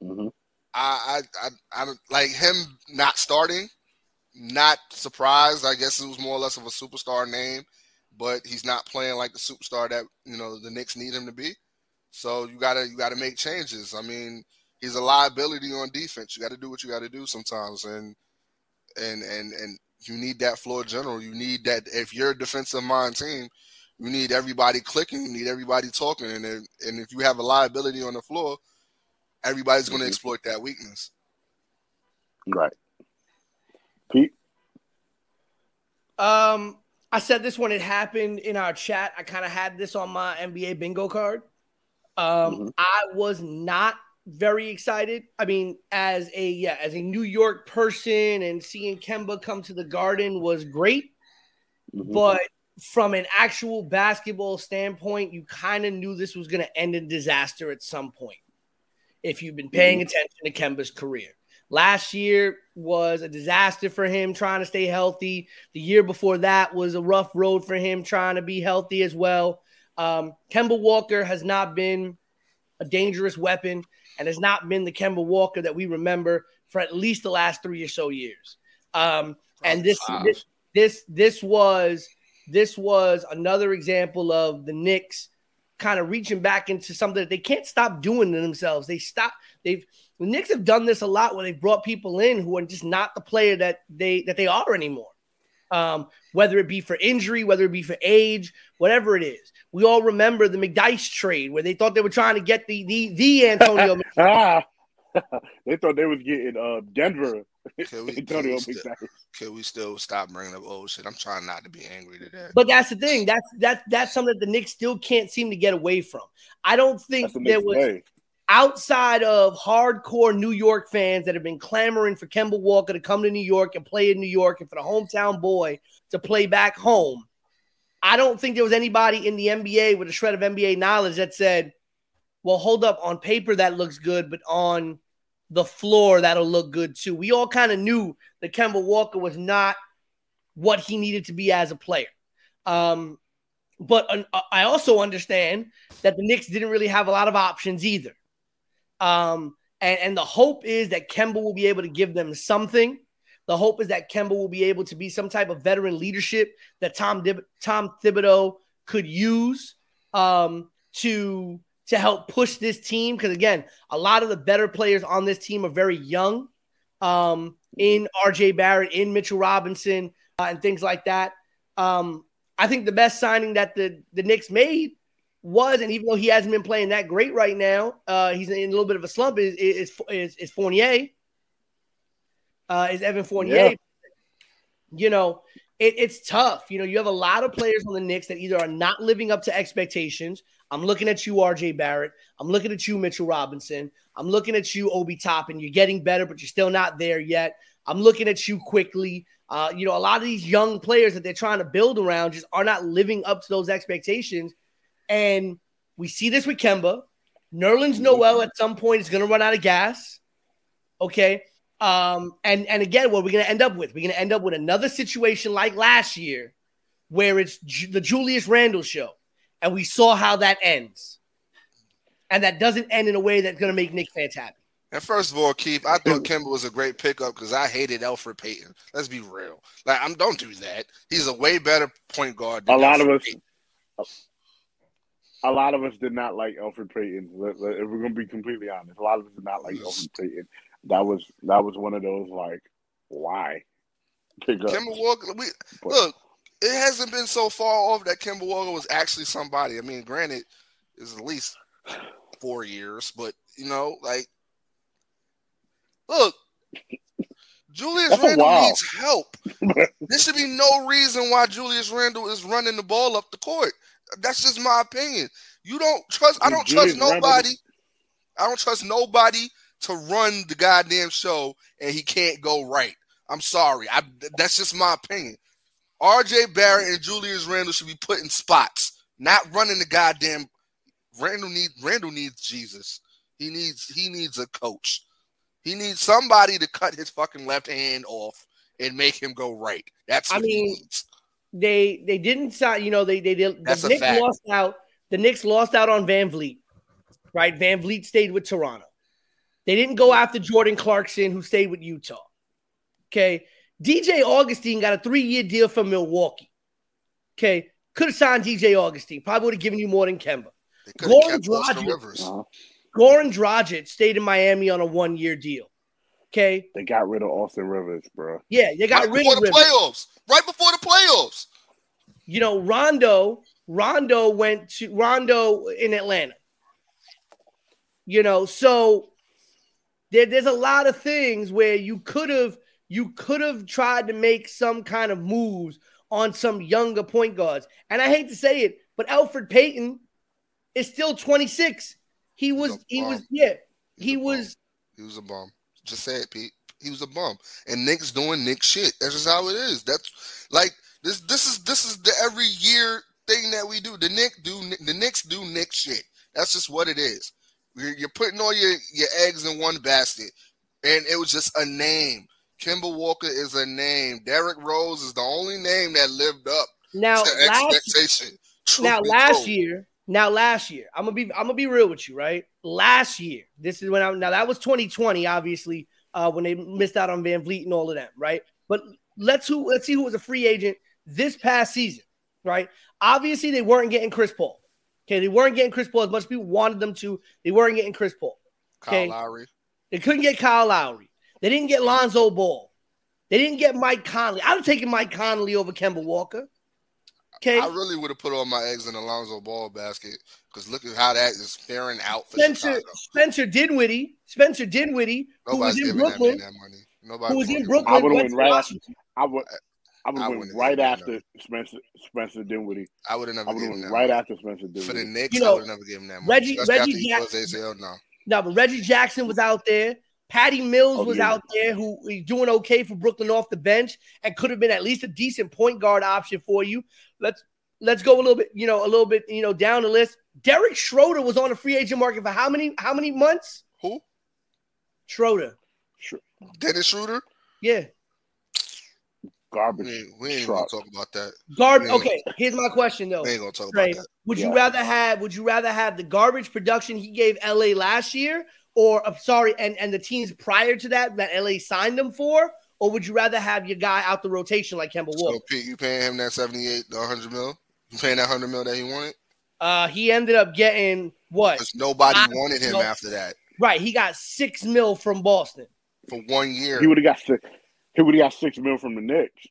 mm-hmm. I, I I I like him not starting. Not surprised. I guess it was more or less of a superstar name, but he's not playing like the superstar that you know the Knicks need him to be. So you gotta you gotta make changes. I mean he's a liability on defense. You got to do what you got to do sometimes, and and and and you need that floor general. You need that if you're a defensive mind team, you need everybody clicking. You need everybody talking, and if, and if you have a liability on the floor, everybody's going to mm-hmm. exploit that weakness. Right, Pete. Um, I said this when it happened in our chat. I kind of had this on my NBA bingo card. Um, mm-hmm. I was not very excited. I mean, as a yeah, as a New York person and seeing Kemba come to the Garden was great, mm-hmm. but from an actual basketball standpoint, you kind of knew this was going to end in disaster at some point. If you've been paying mm-hmm. attention to Kemba's career, last year was a disaster for him trying to stay healthy. The year before that was a rough road for him trying to be healthy as well. Um, Kemba Walker has not been a dangerous weapon and has not been the Kemba Walker that we remember for at least the last three or so years. Um, and this, this, this this was this was another example of the Knicks kind of reaching back into something that they can't stop doing to themselves. They stop. They've the Knicks have done this a lot where they've brought people in who are just not the player that they that they are anymore. Um, whether it be for injury, whether it be for age, whatever it is. We all remember the McDyess trade where they thought they were trying to get the the the Antonio. *laughs* ah, *laughs* they thought they was getting uh Denver. Can we, *laughs* can, Antonio we still, McDyess. can we still stop bringing up old shit? I'm trying not to be angry today. But that's the thing. That's that that's something that the Knicks still can't seem to get away from. I don't think the there was way. Outside of hardcore New York fans that have been clamoring for Kemba Walker to come to New York and play in New York and for the hometown boy to play back home. I don't think there was anybody in the NBA with a shred of NBA knowledge that said, well, hold up, on paper that looks good, but on the floor that'll look good too. We all kind of knew that Kemba Walker was not what he needed to be as a player. Um, but uh, I also understand that the Knicks didn't really have a lot of options either. Um, and, and the hope is that Kemba will be able to give them something. The hope is that Kemba will be able to be some type of veteran leadership that Tom Dib- Tom Thibodeau could use um, to to help push this team. Because again, a lot of the better players on this team are very young. Um, in RJ Barrett, in Mitchell Robinson, uh, and things like that. Um, I think the best signing that the the Knicks made was, and even though he hasn't been playing that great right now, uh, he's in a little bit of a slump. Is is is, is Fournier? Uh, is Evan Fournier? Yeah. You know, it, it's tough. You know, you have a lot of players on the Knicks that either are not living up to expectations. I'm looking at you, RJ Barrett. I'm looking at you, Mitchell Robinson. I'm looking at you, Obi Toppin. You're getting better, but you're still not there yet. I'm looking at you Quickley. Uh, you know, a lot of these young players that they're trying to build around just are not living up to those expectations. And we see this with Kemba. Nerlens Noel at some point is going to run out of gas. Okay. Um, and and again, what are we're going to end up with? We're going to end up with another situation like last year, where it's Ju- the Julius Randle show, and we saw how that ends, and that doesn't end in a way that's going to make Knick fans happy. And first of all, Keith, I thought Kemba was a great pickup because I hated Elfrid Payton. Let's be real. Like, I'm don't do that. He's a way better point guard. A Than lot of Elfrid us, Payton. A lot of us did not like Elfrid Payton. If we're gonna be completely honest, a lot of us did not like Elfrid Payton. That was that was one of those like, why pick up? Kemba Walker. We But- look. It hasn't been so far off that Kemba Walker was actually somebody. I mean, granted, it's at least four years, but you know, like, look, Julius Randle needs help. *laughs* there should be no reason why Julius Randle is running the ball up the court. That's just my opinion. You don't trust. I don't trust Randle- nobody. I don't trust nobody to run the goddamn show, and he can't go right. I'm sorry. I that's just my opinion. RJ Barrett and Julius Randle should be put in spots, not running the goddamn. Randle need Randle needs Jesus. He needs he needs a coach. He needs somebody to cut his fucking left hand off and make him go right. That's I what he mean, needs. They they didn't sign. You know, they they did. That's The Knicks fact. lost out. The Knicks lost out on VanVleet. Right, VanVleet stayed with Toronto. They didn't go after Jordan Clarkson, who stayed with Utah. Okay, DJ Augustin got a three-year deal from Milwaukee. Okay, could have signed DJ Augustin. Probably would have given you more than Kemba. They could Goran kept Dragic. Goran Dragic stayed in Miami on a one-year deal. Okay, they got rid of Austin Rivers, bro. yeah, they got right rid before of the Rivers. playoffs. Right before the playoffs. you know, Rondo, Rondo went to Rondo in Atlanta. You know, so there, there's a lot of things where you could have you could have tried to make some kind of moves on some younger point guards. And I hate to say it, but Elfrid Payton is still 26. He was he was yeah, he was He was a bum. Just say it, Pete. He was a bum. And Knicks doing Knick shit. That's just how it is. That's like this. This is this is the every year thing that we do. The Knick do the Knicks do Knick shit. That's just what it is. You're, you're putting all your your eggs in one basket, and it was just a name. Kemba Walker is a name. Derrick Rose is the only name that lived up now to last expectation. Truth now last told. year now last year i'm gonna be i'm gonna be real with you right last year this is when i now that was 2020 obviously uh when they missed out on VanVleet and all of them right but let's who let's see who was a free agent this past season, right? Obviously, they weren't getting Chris Paul. Okay, they weren't getting Chris Paul as much as people wanted them to. They weren't getting Chris Paul. Okay? Kyle Lowry. They couldn't get Kyle Lowry. They didn't get Lonzo Ball. They didn't get Mike Conley. I'd have taken Mike Conley over Kemba Walker. Okay. I really would have put all my eggs in Alonzo Ball basket because look at how that is faring out for Spencer Chicago. Spencer Dinwiddie. Spencer Dinwiddie, who was Nobody's in giving that that money. Nobody who was in Brooklyn. I would've went went right Washington. I would. I would I have went right after given Spencer Spencer Dinwiddie. I would have never I would have given went that right money. after Spencer Dinwiddie. For the Dinwiddie. Knicks, You I would have never given that money. Reggie- Especially Reggie after he Jack- was ACL, no. No, but Reggie Jackson was out there. Patty Mills Oh, was yeah. out there, who is doing okay for Brooklyn off the bench and could have been at least a decent point guard option for you. Let's let's go a little bit, you know, a little bit, you know, down the list. Derek Schroeder was on the free agent market for how many how many months? Who? Schroeder. Dennis Schroeder? Yeah. Garbage. We ain't, we ain't gonna talk about that. Garbage. Okay, here's my question though. We ain't gonna talk Trey, about that. would you rather have would you rather have the garbage production he gave LA last year or I'm sorry and and the teams prior to that that LA signed him for or would you rather have your guy out the rotation like Kemba Walker? So Pete, you paying him that seventy-eight, the hundred mil? You paying that hundred mil that he wanted? Uh he ended up getting what? Because nobody I- wanted him no. after that Right, he got 6 mil from Boston. for one year. He would have got six. He would have got six mil from the Knicks.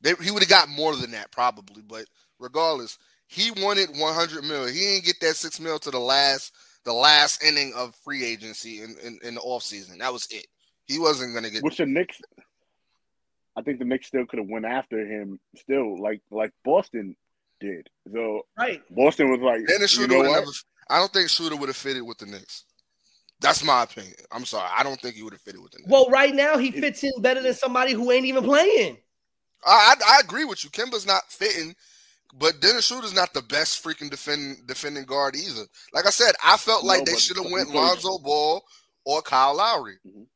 They, he would have got more than that probably, but regardless, he wanted 100 mil. He didn't get that six mil to the last the last inning of free agency in, in, in the offseason. That was it. He wasn't gonna get Which the Knicks, I think the Knicks still could have went after him. Still, like like Boston did. So Right. Boston was like, Dennis you Schroeder know would never. I don't think Schroeder would have fitted with the Knicks. That's my opinion. I'm sorry. I don't think he would have fitted with the Knicks. Well, right now he fits in better than somebody who ain't even playing. I, I I agree with you. Kemba's not fitting, but Dennis Schroeder's not the best freaking defend, defending guard either. Like I said, I felt like No, they should have went Lonzo Ball or Kyle Lowry. Mhm.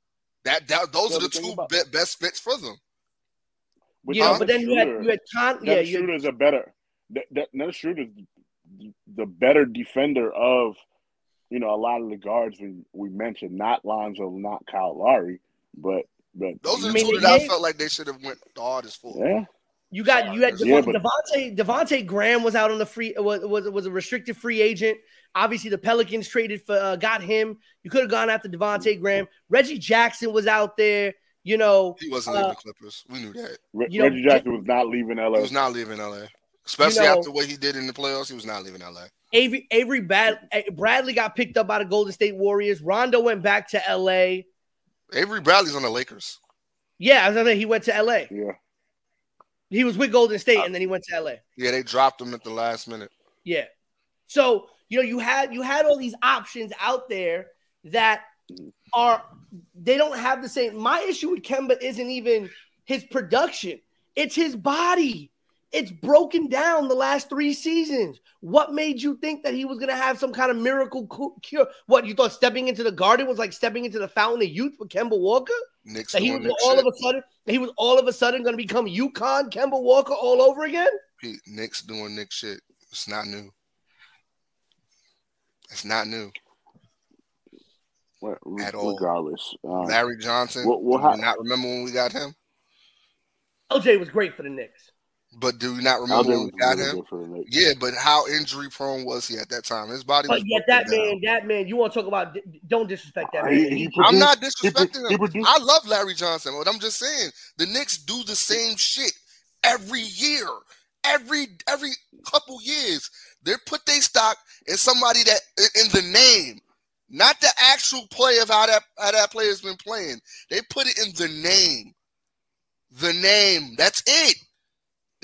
That, that those Yeah, are the the two be- best fits for them. With You but then you had Schroeder- you had Con yeah, Dennis you had, Schroeder's a better. That, that Dennis Schroeder's the better defender of, you know, a lot of the guards we we mentioned. Not Lonzo, not Kyle Lowry, but but Those are I the mean, two that I felt like they should have went the hardest for. yeah. You got you had Yeah, Devon, but- Devontae Devontae Graham was out on the free was was, was a restricted free agent. Obviously, the Pelicans traded for uh, got him. You could have gone after Devontae Graham. Reggie Jackson was out there. You know, He wasn't Uh, leaving the Clippers. We knew that. Re- You know, Reggie Jackson was not leaving LA. He was not leaving LA. Especially know- after what he did in the playoffs, he was not leaving LA. Avery Avery Bad, Bradley got picked up by the Golden State Warriors. Rondo went back to L.A. Avery Bradley's on the Lakers. Yeah, I was gonna say he went to L.A. yeah. He was with Golden State uh, and then he went to L.A. Yeah, they dropped him at the last minute. Yeah. So you know you had you had all these options out there that are they don't have the same. My issue with Kemba isn't even his production; it's his body. It's broken down the last three seasons. What made you think that he was going to have some kind of miracle cure? What you thought stepping into the garden was like stepping into the fountain of youth with Kemba Walker? Knicks That he was Knicks all shit. of a sudden that he was all of a sudden going to become UConn Kemba Walker all over again? Pete, Knicks doing Knick shit. It's not new. It's not new. Well, At all. regardless. Um, Larry Johnson. Well- well, do you how- not remember when we got him? LJ was great for the Knicks. But do you not remember when we got really him? good for the Knicks. Yeah, but how injury prone was he at that time? His body was. But yet that down. man, that man, you want to talk about? Don't disrespect that man. He- He- he I'm not disrespecting he him. produced- I love Larry Johnson, but I'm just saying the Knicks do the same shit every year, every every couple years. They put their stock in somebody that in the name, not the actual play of how that how that player's been playing. They put it in the name, the name. That's it.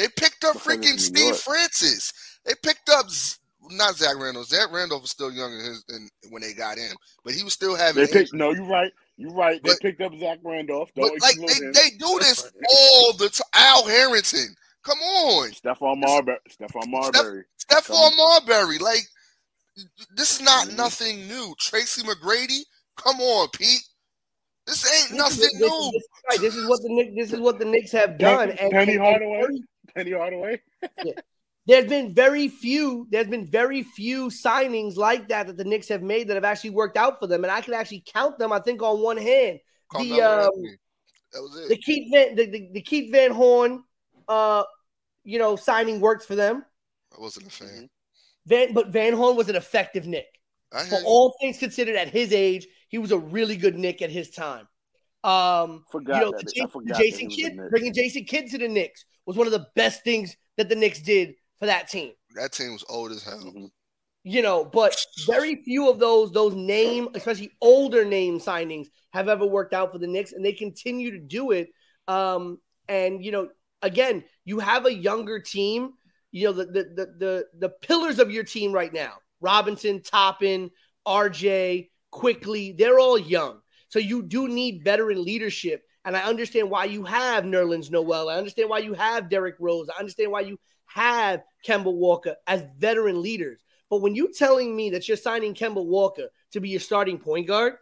They picked up freaking Steve York. Francis. They picked up Z- not Zach Randolph. Zach Randolph was still young in his, in, when they got him, but he was still having. They picked, no, you're right. You're right. But- they picked up Zach Randolph. Don't But like they, him. they do this all the time. Al Harrington, come on, Stephon Marbury. Stephon Marbury. Stephon Marbury, like this is not Mhm. nothing new. Tracy McGrady, come on, Pete. This ain't This is- nothing this is- new. this is right. This is what the Knicks. This is what the Knicks have done. Penny, And, Penny Hardaway. and *laughs* Penny Hardaway. yeah. there's been very few. There's been very few signings like that that the Knicks have made that have actually worked out for them, and I can actually count them. I think on one hand. The um, That was it. The Keith Van the, the, the Keith Van Horn, uh, you know, signing worked for them. I wasn't a fan. Mhm. Van, but Van Horn was an effective Knick. I For hear you. all things considered, at his age, he was a really good Knick at his time. Um, Forgot you know, that. the I Jason, forgot Jason that he was a Kidd, bringing Jason Kidd to the Knicks was one of the best things that the Knicks did for that team. that team was old as hell. Mhm. You know, but very few of those those name, especially older name signings, have ever worked out for the Knicks, and they continue to do it. Um, and you know, again, you have a younger team. You know, the the the the, the pillars of your team right now: Robinson, Toppin, RJ, Quickley. They're all young, so you do need veteran leadership. And I understand why you have Nerlens Noel. I understand why you have Derrick Rose. I understand why you have Kemba Walker as veteran leaders. But when you're telling me that you're signing Kemba Walker to be your starting point guard,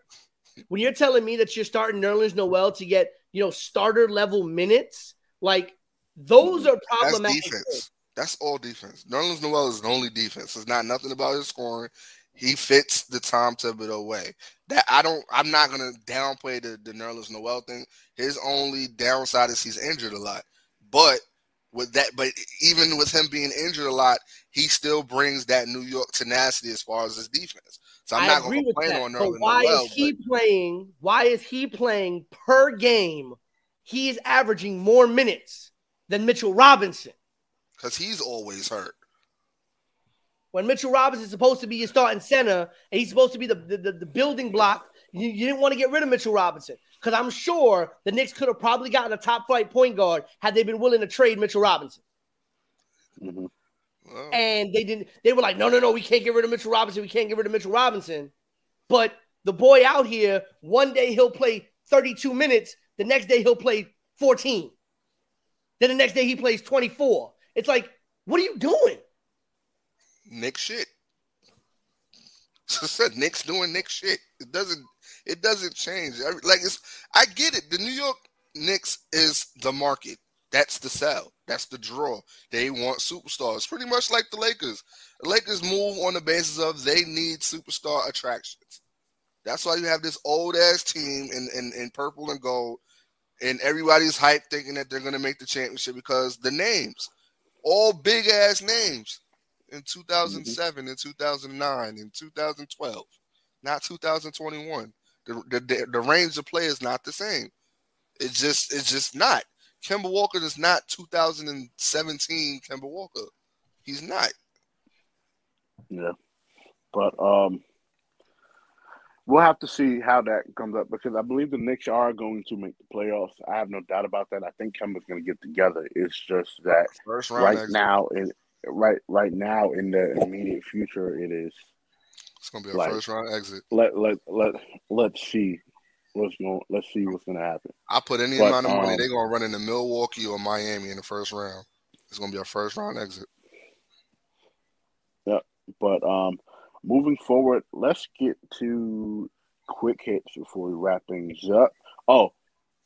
when you're telling me that you're starting Nerlens Noel to get, you know, starter level minutes, like those are That's problematic. defense. That's all defense. Nerlens Noel is the only defense. It's not nothing about his scoring. He fits the Tom Thibodeau way. That I don't. I'm not gonna downplay the the Nerlens Noel thing. His only downside is he's injured a lot. But with that, but even with him being injured a lot, he still brings that New York tenacity as far as his defense. So I'm I not gonna with complain that. on But Nerlens why Noel. is he playing? Why is he playing per game? He is averaging more minutes than Mitchell Robinson. because he's always hurt. When Mitchell Robinson is supposed to be your starting center and he's supposed to be the, the, the, the building block, you, you didn't want to get rid of Mitchell Robinson. Because I'm sure the Knicks could have probably gotten a top flight point guard had they been willing to trade Mitchell Robinson. Mhm. Well, And they didn't, they were like, no, no, no, we can't get rid of Mitchell Robinson. We can't get rid of Mitchell Robinson. But the boy out here, one day he'll play 32 minutes, the next day he'll play 14. Then the next day he plays 24. It's like, what are you doing? Knick shit. *laughs* Knicks doing Knick shit. It doesn't it doesn't change. Like it's I get it. The New York Knicks is the market. That's the sell. That's the draw. They want superstars. Pretty much like the Lakers. The Lakers move on the basis of they need superstar attractions. That's why you have this old ass team in, in, in purple and gold, and everybody's hyped thinking that they're gonna make the championship because the names, all big ass names in 2007 in 2009 in 2012, not 2021. The, the, the, the range of play is not the same. It's just it's just not. Kemba Walker is not 2017 Kemba Walker. He's not. Yeah, but um, we'll have to see how that comes up because I believe the Knicks are going to make the playoffs. I have no doubt about that. I think Kemba's going to get together. It's just that First round right exit. now, in right right now in the immediate future, it is. It's gonna be a like- first round exit. Let let let let's see what's going. Let's see what's to happen. I put any But, amount of money um, they're gonna run into Milwaukee or Miami in the first round. It's gonna be a first round exit. Yeah, but um, moving forward, let's get to quick hits before we wrap things up. Oh,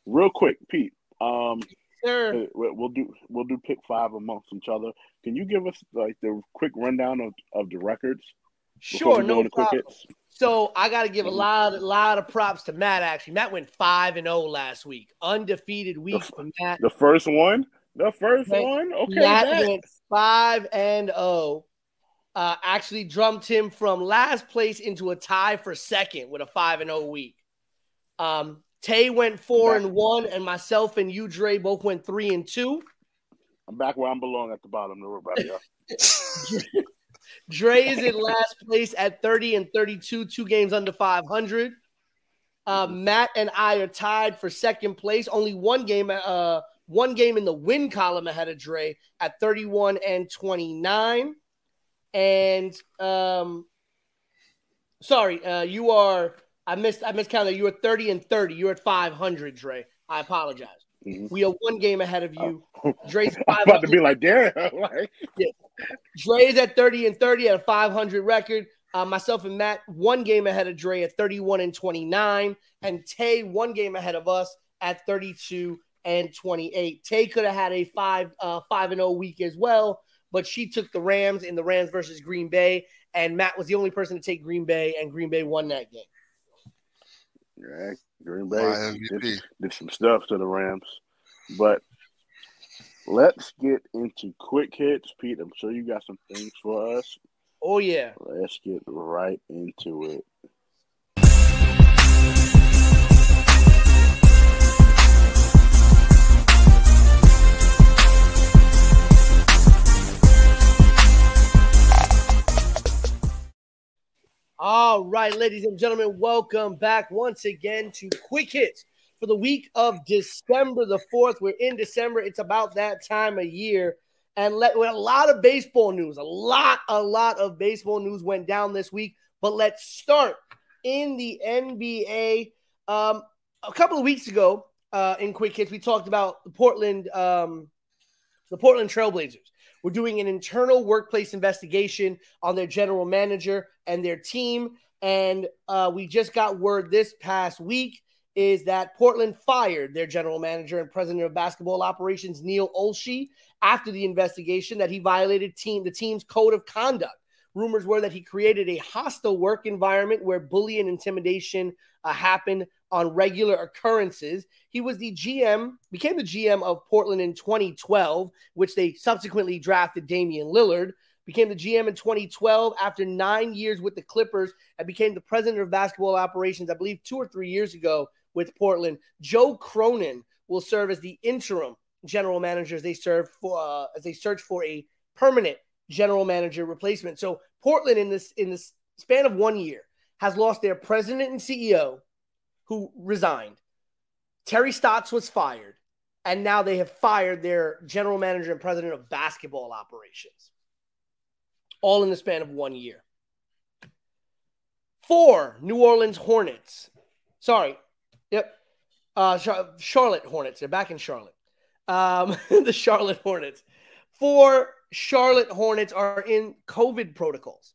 real quick, Pete. Um, Sir, We'll do we'll do pick five amongst each other. Can you give us like the quick rundown of, of the records? sure, no problem. So I got to give a lot, lot, lot of props to Matt. Actually, Matt went five and zero last week, undefeated week f- for Matt. The first one, the first Matt- one. Okay, Matt Matt. went five and zero. Uh, actually, jumped him from last place into a tie for second with a five and zero week. Um, Tay went four and one, and myself and you, Dre, both went three and two. I'm back where I belong at the bottom. Don't worry about y'all. *laughs* Dre is in last place at 30 and 32, two games under 500. Uh, Matt and I are tied for second place, only one game, uh, one game in the win column ahead of Dre at 31 and 29. And um, sorry, uh, you are. I missed. I miscounted. You are 30 and 30. You're at 500, Dre. I apologize. Mhm. We are one game ahead of you. Dre's *laughs* I'm about to be like, damn, *laughs* like Dre is at 30 and 30 at a 500 record. Uh, myself and Matt, one game ahead of Dre at 31 and 29. And Tay, one game ahead of us at 32 and 28. Tay could have had a 5 uh, 5 and 0 week as well, but she took the Rams in the Rams versus Green Bay. And Matt was the only person to take Green Bay, and Green Bay won that game. Yeah, Green Bay did, did some stuff to the Rams, but let's get into quick hits. Pete, I'm sure you got some things for us. Oh yeah. Let's get right into it. All right, ladies and gentlemen, welcome back once again to Quick Hits for the week of December the 4th. We're in December. It's about that time of year. And let, with a lot of baseball news, a lot, a lot of baseball news went down this week. But let's start in the NBA. Um, a couple of weeks ago uh, in Quick Hits, we talked about the Portland, um, the Portland Trailblazers. We're doing an internal workplace investigation on their general manager and their team. And uh, we just got word this past week is that Portland fired their general manager and president of basketball operations, Neil Olshey, after the investigation that he violated team the team's code of conduct. Rumors were that he created a hostile work environment where bullying and intimidation uh, happened on regular occurrences. He was the GM, became the GM of Portland in 2012, which they subsequently drafted Damian Lillard. Became the GM in 2012 after nine years with the Clippers and became the president of basketball operations, I believe, two or three years ago with Portland. Joe Cronin will serve as the interim general manager as they serve for uh, as they search for a permanent general manager replacement. So Portland in this in this span of one year has lost their president and CEO, who resigned. Terry Stotts was fired, and now they have fired their general manager and president of basketball operations, all in the span of one year. Four New Orleans Hornets. Sorry. Yep. Uh, Charlotte Hornets. They're back in Charlotte. Um, *laughs* the Charlotte Hornets. Four Charlotte Hornets are in COVID protocols.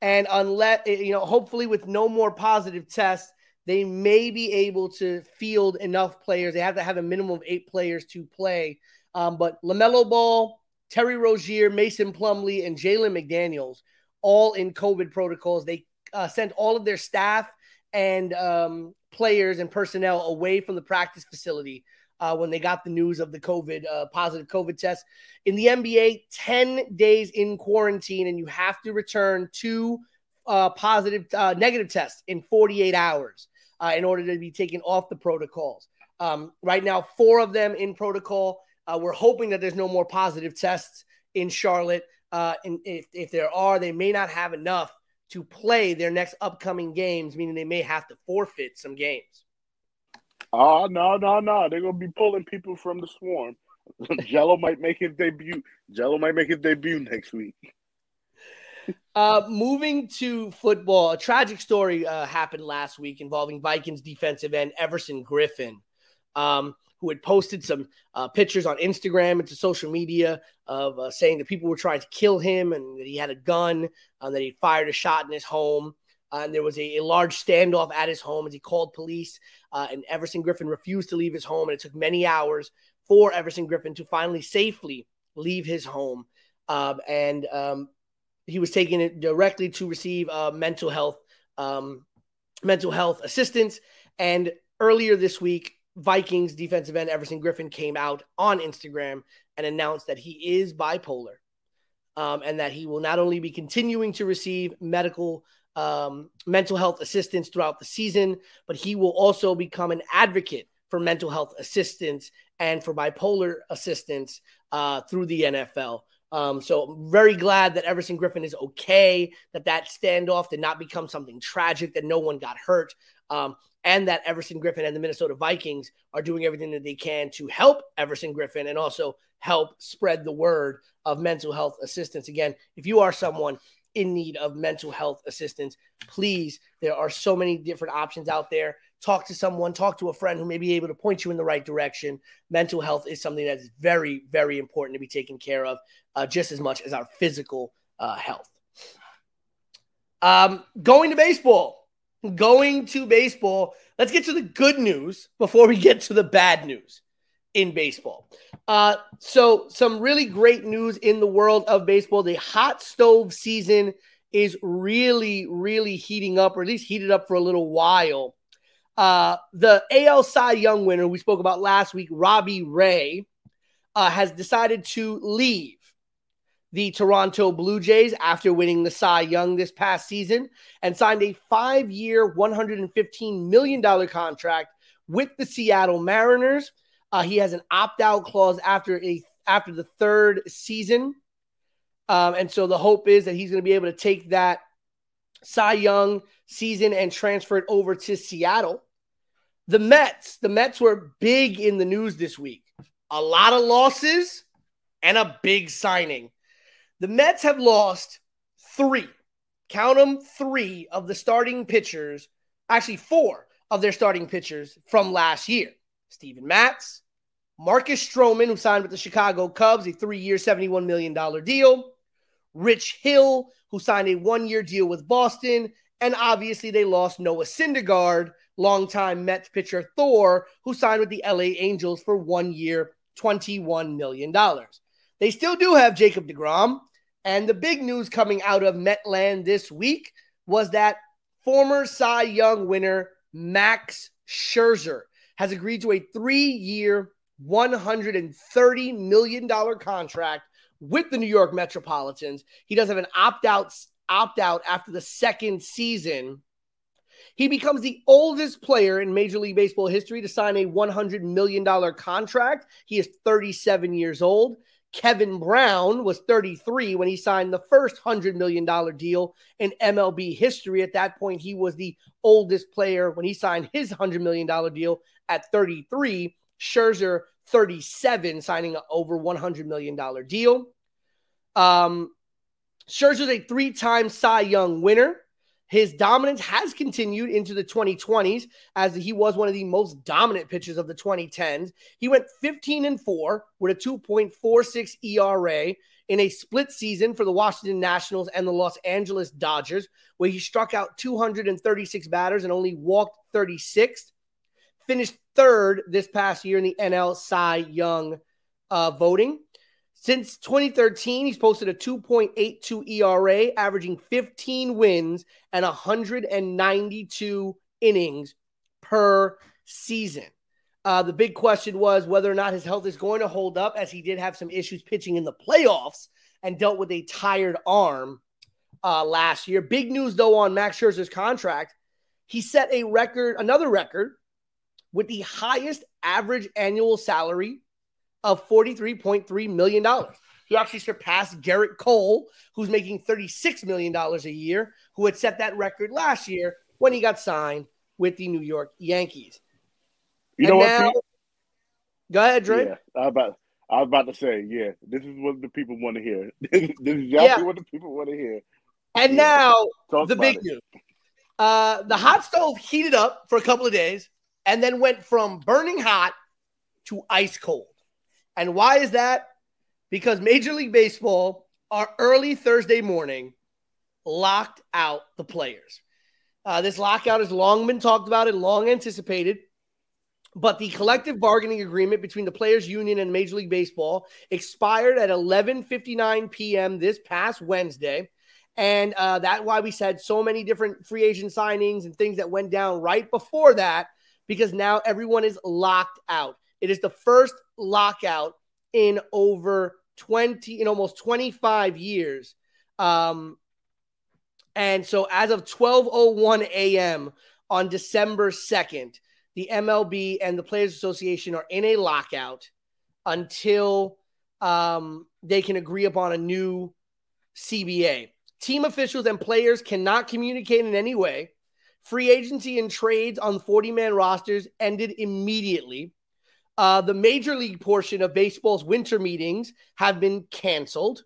And unless, you know, hopefully with no more positive tests, they may be able to field enough players. They have to have a minimum of eight players to play. Um, but LaMelo Ball, Terry Rozier, Mason Plumlee, and Jalen McDaniels, all in COVID protocols. They uh, sent all of their staff and um, players and personnel away from the practice facility uh, when they got the news of the COVID uh, positive COVID test. In the NBA, 10 days in quarantine, and you have to return two uh, positive, uh, negative tests in 48 hours uh, in order to be taken off the protocols. Um, right now, four of them in protocol. Uh, we're hoping that there's no more positive tests in Charlotte. and if, if there are, they may not have enough to play their next upcoming games, meaning they may have to forfeit some games. Oh no, no, no! They're gonna be pulling people from the swarm. *laughs* Jello might make his debut. Jello might make his debut next week. uh, moving to football, a tragic story uh, happened last week involving Vikings defensive end Everson Griffen. um, who had posted some uh, pictures on Instagram and to social media of uh, saying that people were trying to kill him and that he had a gun, and that he fired a shot in his home. Uh, and there was a, a, large standoff at his home as he called police. Uh, and Everson Griffen refused to leave his home. And it took many hours for Everson Griffen to finally safely leave his home. Um, and um, he was taken directly to receive uh, mental health um, mental health assistance. And earlier this week, Vikings defensive end Everson Griffen came out on Instagram and announced that he is bipolar. Um, and that he will not only be continuing to receive medical um, mental health assistance throughout the season, but he will also become an advocate for mental health assistance and for bipolar assistance uh, through the NFL. Um, so I'm very glad that Everson Griffin is okay, that that standoff did not become something tragic, that no one got hurt, um, and that Everson Griffen and the Minnesota Vikings are doing everything that they can to help Everson Griffen and also help spread the word of mental health assistance. Again, if you are someone in need of mental health assistance, please, there are so many different options out there. Talk to someone, talk to a friend who may be able to point you in the right direction. Mental health is something that is very, very important to be taken care of, uh, just as much as our physical uh, health. Um, going to baseball, going to baseball. Let's get to the good news before we get to the bad news in baseball. Uh, so, some really great news in the world of baseball. The hot stove season is really, really heating up, or at least heated up for a little while. Uh, the AL Cy Young winner we spoke about last week, Robbie Ray, uh, has decided to leave the Toronto Blue Jays after winning the Cy Young this past season and signed a five year, $115 million contract with the Seattle Mariners. Uh, he has an opt out clause after a after the third season. Um, and so the hope is that he's going to be able to take that Cy Young season and transfer it over to Seattle. The Mets, the Mets were big in the news this week. A lot of losses and a big signing. The Mets have lost three, count them three of the starting pitchers, actually four of their starting pitchers from last year. Steven Matz, Marcus Stroman, who signed with the Chicago Cubs, a three year, $71 million deal. Rich Hill, who signed a one year deal with Boston. And obviously, they lost Noah Syndergaard, longtime Mets pitcher Thor, who signed with the LA Angels for one year, $21 million. They still do have Jacob DeGrom, and the big news coming out of Metland this week was that former Cy Young winner Max Scherzer has agreed to a three year, $130 million contract with the New York Metropolitans. He does have an opt out opt out after the second season. He becomes the oldest player in Major League Baseball history to sign a $100 million contract. He is 37 years old. Kevin Brown was 33 when he signed the first $100 million deal in MLB history. At that point, he was the oldest player when he signed his $100 million deal at 33. Scherzer, 37, signing an over $100 million deal. Um, Scherzer's a three time Cy Young winner. His dominance has continued into the 2020s as he was one of the most dominant pitchers of the 2010s. He went 15 and 4 with a 2.46 ERA in a split season for the Washington Nationals and the Los Angeles Dodgers, where he struck out 236 batters and only walked 36. Finished third this past year in the NL Cy Young uh, voting. Since 2013, he's posted a 2.82 ERA, averaging 15 wins and 192 innings per season. Uh, the big question was whether or not his health is going to hold up, as he did have some issues pitching in the playoffs and dealt with a tired arm uh, last year. Big news, though, on Max Scherzer's contract. He set a record, another record, with the highest average annual salary of $43.3 million. He actually surpassed Gerrit Cole, who's making $36 million a year, who had set that record last year when he got signed with the New York Yankees. You and know now, what? Go ahead, Dre. Yeah, I was, about, I was about to say, yeah, this is what the people want to hear. *laughs* this is exactly yeah. what the people want to hear. And yeah. now, Talk the big it. news. Uh, the hot stove heated up for a couple of days and then went from burning hot to ice cold. And why is that? Because Major League Baseball, our early Thursday morning, locked out the players. Uh, this lockout has long been talked about and long anticipated. But the collective bargaining agreement between the players union and Major League Baseball expired at 11:59 p.m. this past Wednesday, and uh, that's why we said so many different free agent signings and things that went down right before that, because now everyone is locked out. It is the first lockout in over 20, in almost 25 years. Um, and so as of 12:01 a.m. on December 2nd, the MLB and the Players Association are in a lockout until um, they can agree upon a new CBA. Team officials and players cannot communicate in any way. Free agency and trades on 40 man rosters ended immediately. Uh, the major league portion of baseball's winter meetings have been canceled,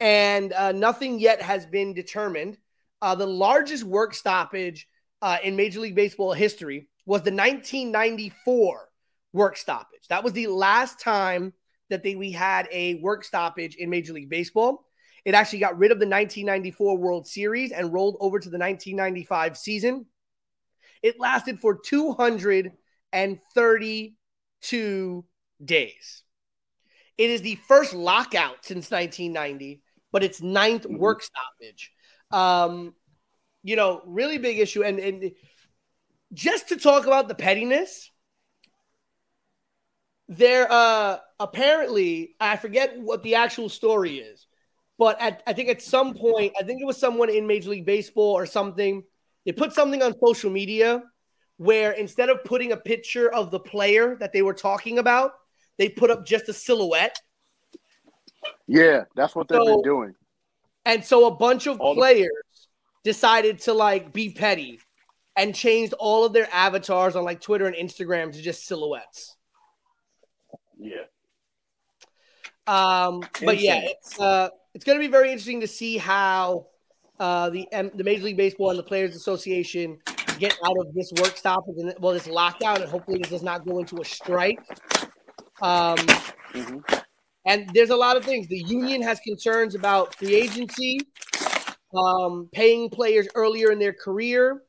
and uh, nothing yet has been determined. Uh, the largest work stoppage uh, in Major League Baseball history was the 1994 work stoppage. That was the last time that they, we had a work stoppage in Major League Baseball. It actually got rid of the 1994 World Series and rolled over to the 1995 season. It lasted for 230 two days. It is the first lockout since 1990, but it's ninth mm-hmm. work stoppage. Um, you know, really big issue. And, and just to talk about the pettiness, there uh apparently I forget what the actual story is, but at, I think at some point, I think it was someone in Major League Baseball or something, they put something on social media where instead of putting a picture of the player that they were talking about, they put up just a silhouette. Yeah, that's what they've so, been doing. And so a bunch of all players the- decided to like be petty and changed all of their avatars on like Twitter and Instagram to just silhouettes. Yeah. Um, but yeah, it's uh, it's going to be very interesting to see how uh, the um, the Major League Baseball and the Players Association get out of this work stoppage and well, this lockdown, and hopefully this does not go into a strike. Um, mm-hmm. And there's a lot of things. The union has concerns about free agency, um, paying players earlier in their career,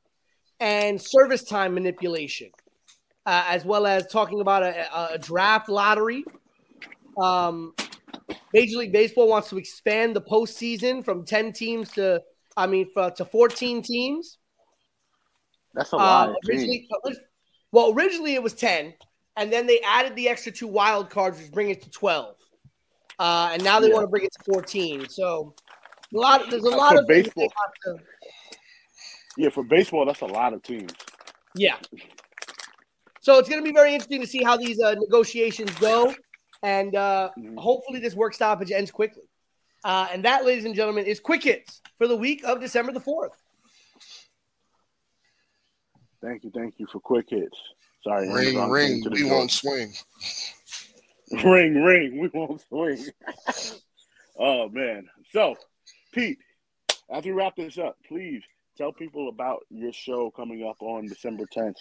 and service time manipulation, uh, as well as talking about a, a draft lottery. Um, Major League Baseball wants to expand the postseason from 10 teams to, I mean, for, to 14 teams. That's a lot. Uh, originally, well, originally it was 10, and then they added the extra two wild cards, which bring it to 12. Uh, and now they yeah. want to bring it to 14. So a lot, there's a lot for of baseball. To... Yeah, for baseball, that's a lot of teams. Yeah. So it's going to be very interesting to see how these uh, negotiations go. And uh, mm-hmm. hopefully this work stoppage ends quickly. Uh, and that, ladies and gentlemen, is Quick Hits for the week of December the 4th. Thank you. Thank you for Quick Hits. Sorry. Ring, ring. We door. won't swing. *laughs* ring, ring. We won't swing. *laughs* oh, man. So, Pete, as we wrap this up, please tell people about your show coming up on December 10th.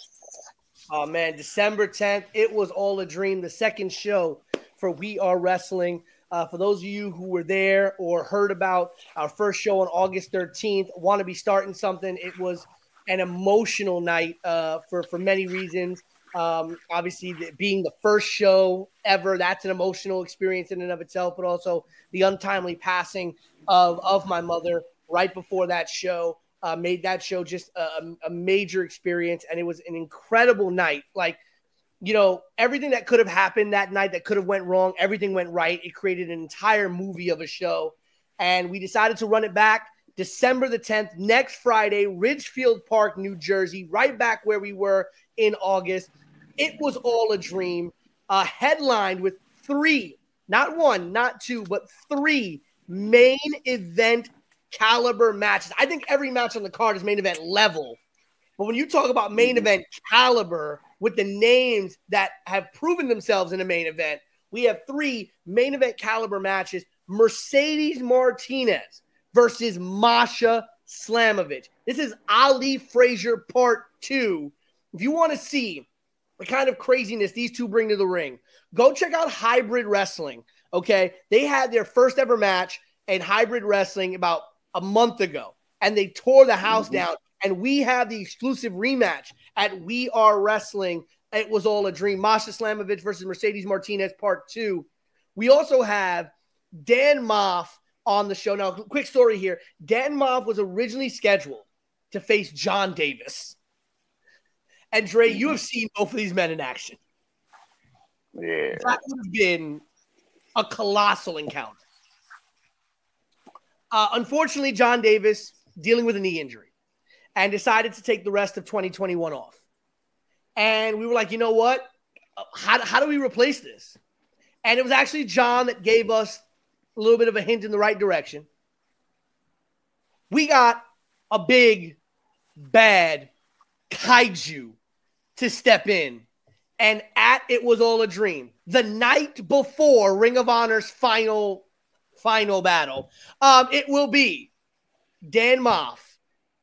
Oh, man. December 10th. It was all a dream. The second show for We Are Wrestling. Uh, for those of you who were there or heard about our first show on August 13th, want to be starting something. It was an emotional night uh, for for many reasons. Um, obviously, the, being the first show ever, that's an emotional experience in and of itself. But also the untimely passing of of my mother right before that show uh, made that show just a, a major experience, and it was an incredible night. Like you know, everything that could have happened that night that could have went wrong, everything went right. It created an entire movie of a show. And we decided to run it back December the 10th, next Friday, Ridgefield Park, New Jersey, right back where we were in August. It was all a dream, uh, headlined with three, not one, not two, but three main event caliber matches. I think every match on the card is main event level. But when you talk about main mm-hmm. event caliber, with the names that have proven themselves in a main event. We have three main event caliber matches Mercedes Martinez versus Masha Slamovich. This is Ali Frazier part two. If you want to see the kind of craziness these two bring to the ring, go check out Hybrid Wrestling. Okay. They had their first ever match in Hybrid Wrestling about a month ago, and they tore the house mm-hmm. down and we have the exclusive rematch at We Are Wrestling. It was all a dream. Masha Slamovich versus Mercedes Martinez, part two. We also have Dan Maff on the show. Now, quick story here Dan Maff was originally scheduled to face John Davis. And Dre, you have seen both of these men in action. Yeah. That would have been a colossal encounter. Uh, unfortunately, John Davis dealing with a knee injury and decided to take the rest of 2021 off. And we were like, you know what? How, how do we replace this? And it was actually John that gave us a little bit of a hint in the right direction. We got a big, bad kaiju to step in. And at It Was All a Dream, the night before Ring of Honor's final, final battle, um, it will be Dan Maff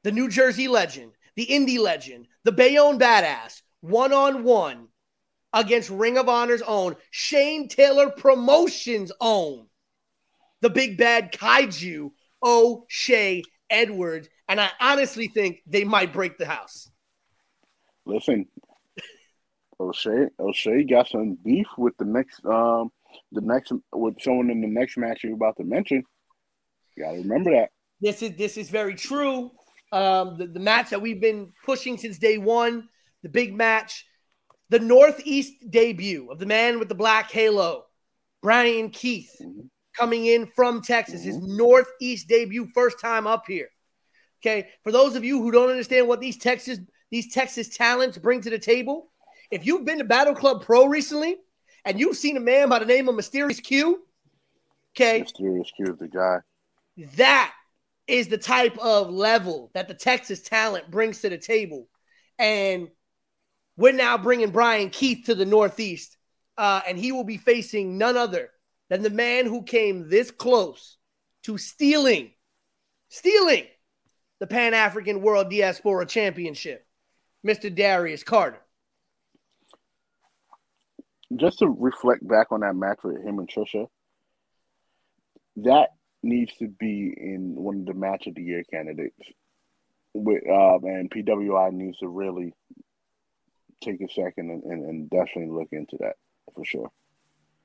the New Jersey legend, the indie legend, the Bayonne badass, one on one against Ring of Honor's own, Shane Taylor Promotions own, the big bad kaiju, O'Shea Edwards. And I honestly think they might break the house. Listen, O'Shea, O'Shea got some beef with the next, um, the next with someone in the next match you're about to mention. You gotta remember that. This is this is very true. Um, the, the match that we've been pushing since day one the big match, the Northeast debut of the man with the black halo, Brian Keith, mm-hmm. Coming in from Texas, mm-hmm. his Northeast debut, first time up here. Okay, for those of you who don't understand what these Texas these Texas talents bring to the table, if you've been to Battle Club Pro recently and you've seen a man by the name of Mysterious Q, okay, Mysterious Q is the guy. That is the type of level that the Texas talent brings to the table, and we're now bringing Brian Keith to the Northeast, uh, and he will be facing none other than the man who came this close to stealing, stealing the Pan African World Diaspora Championship, Mr. Darius Carter. Just to reflect back on that match with him and Trisha, that needs to be in one of the match of the year candidates. With um, and PWI needs to really take a second and, and, and definitely look into that for sure.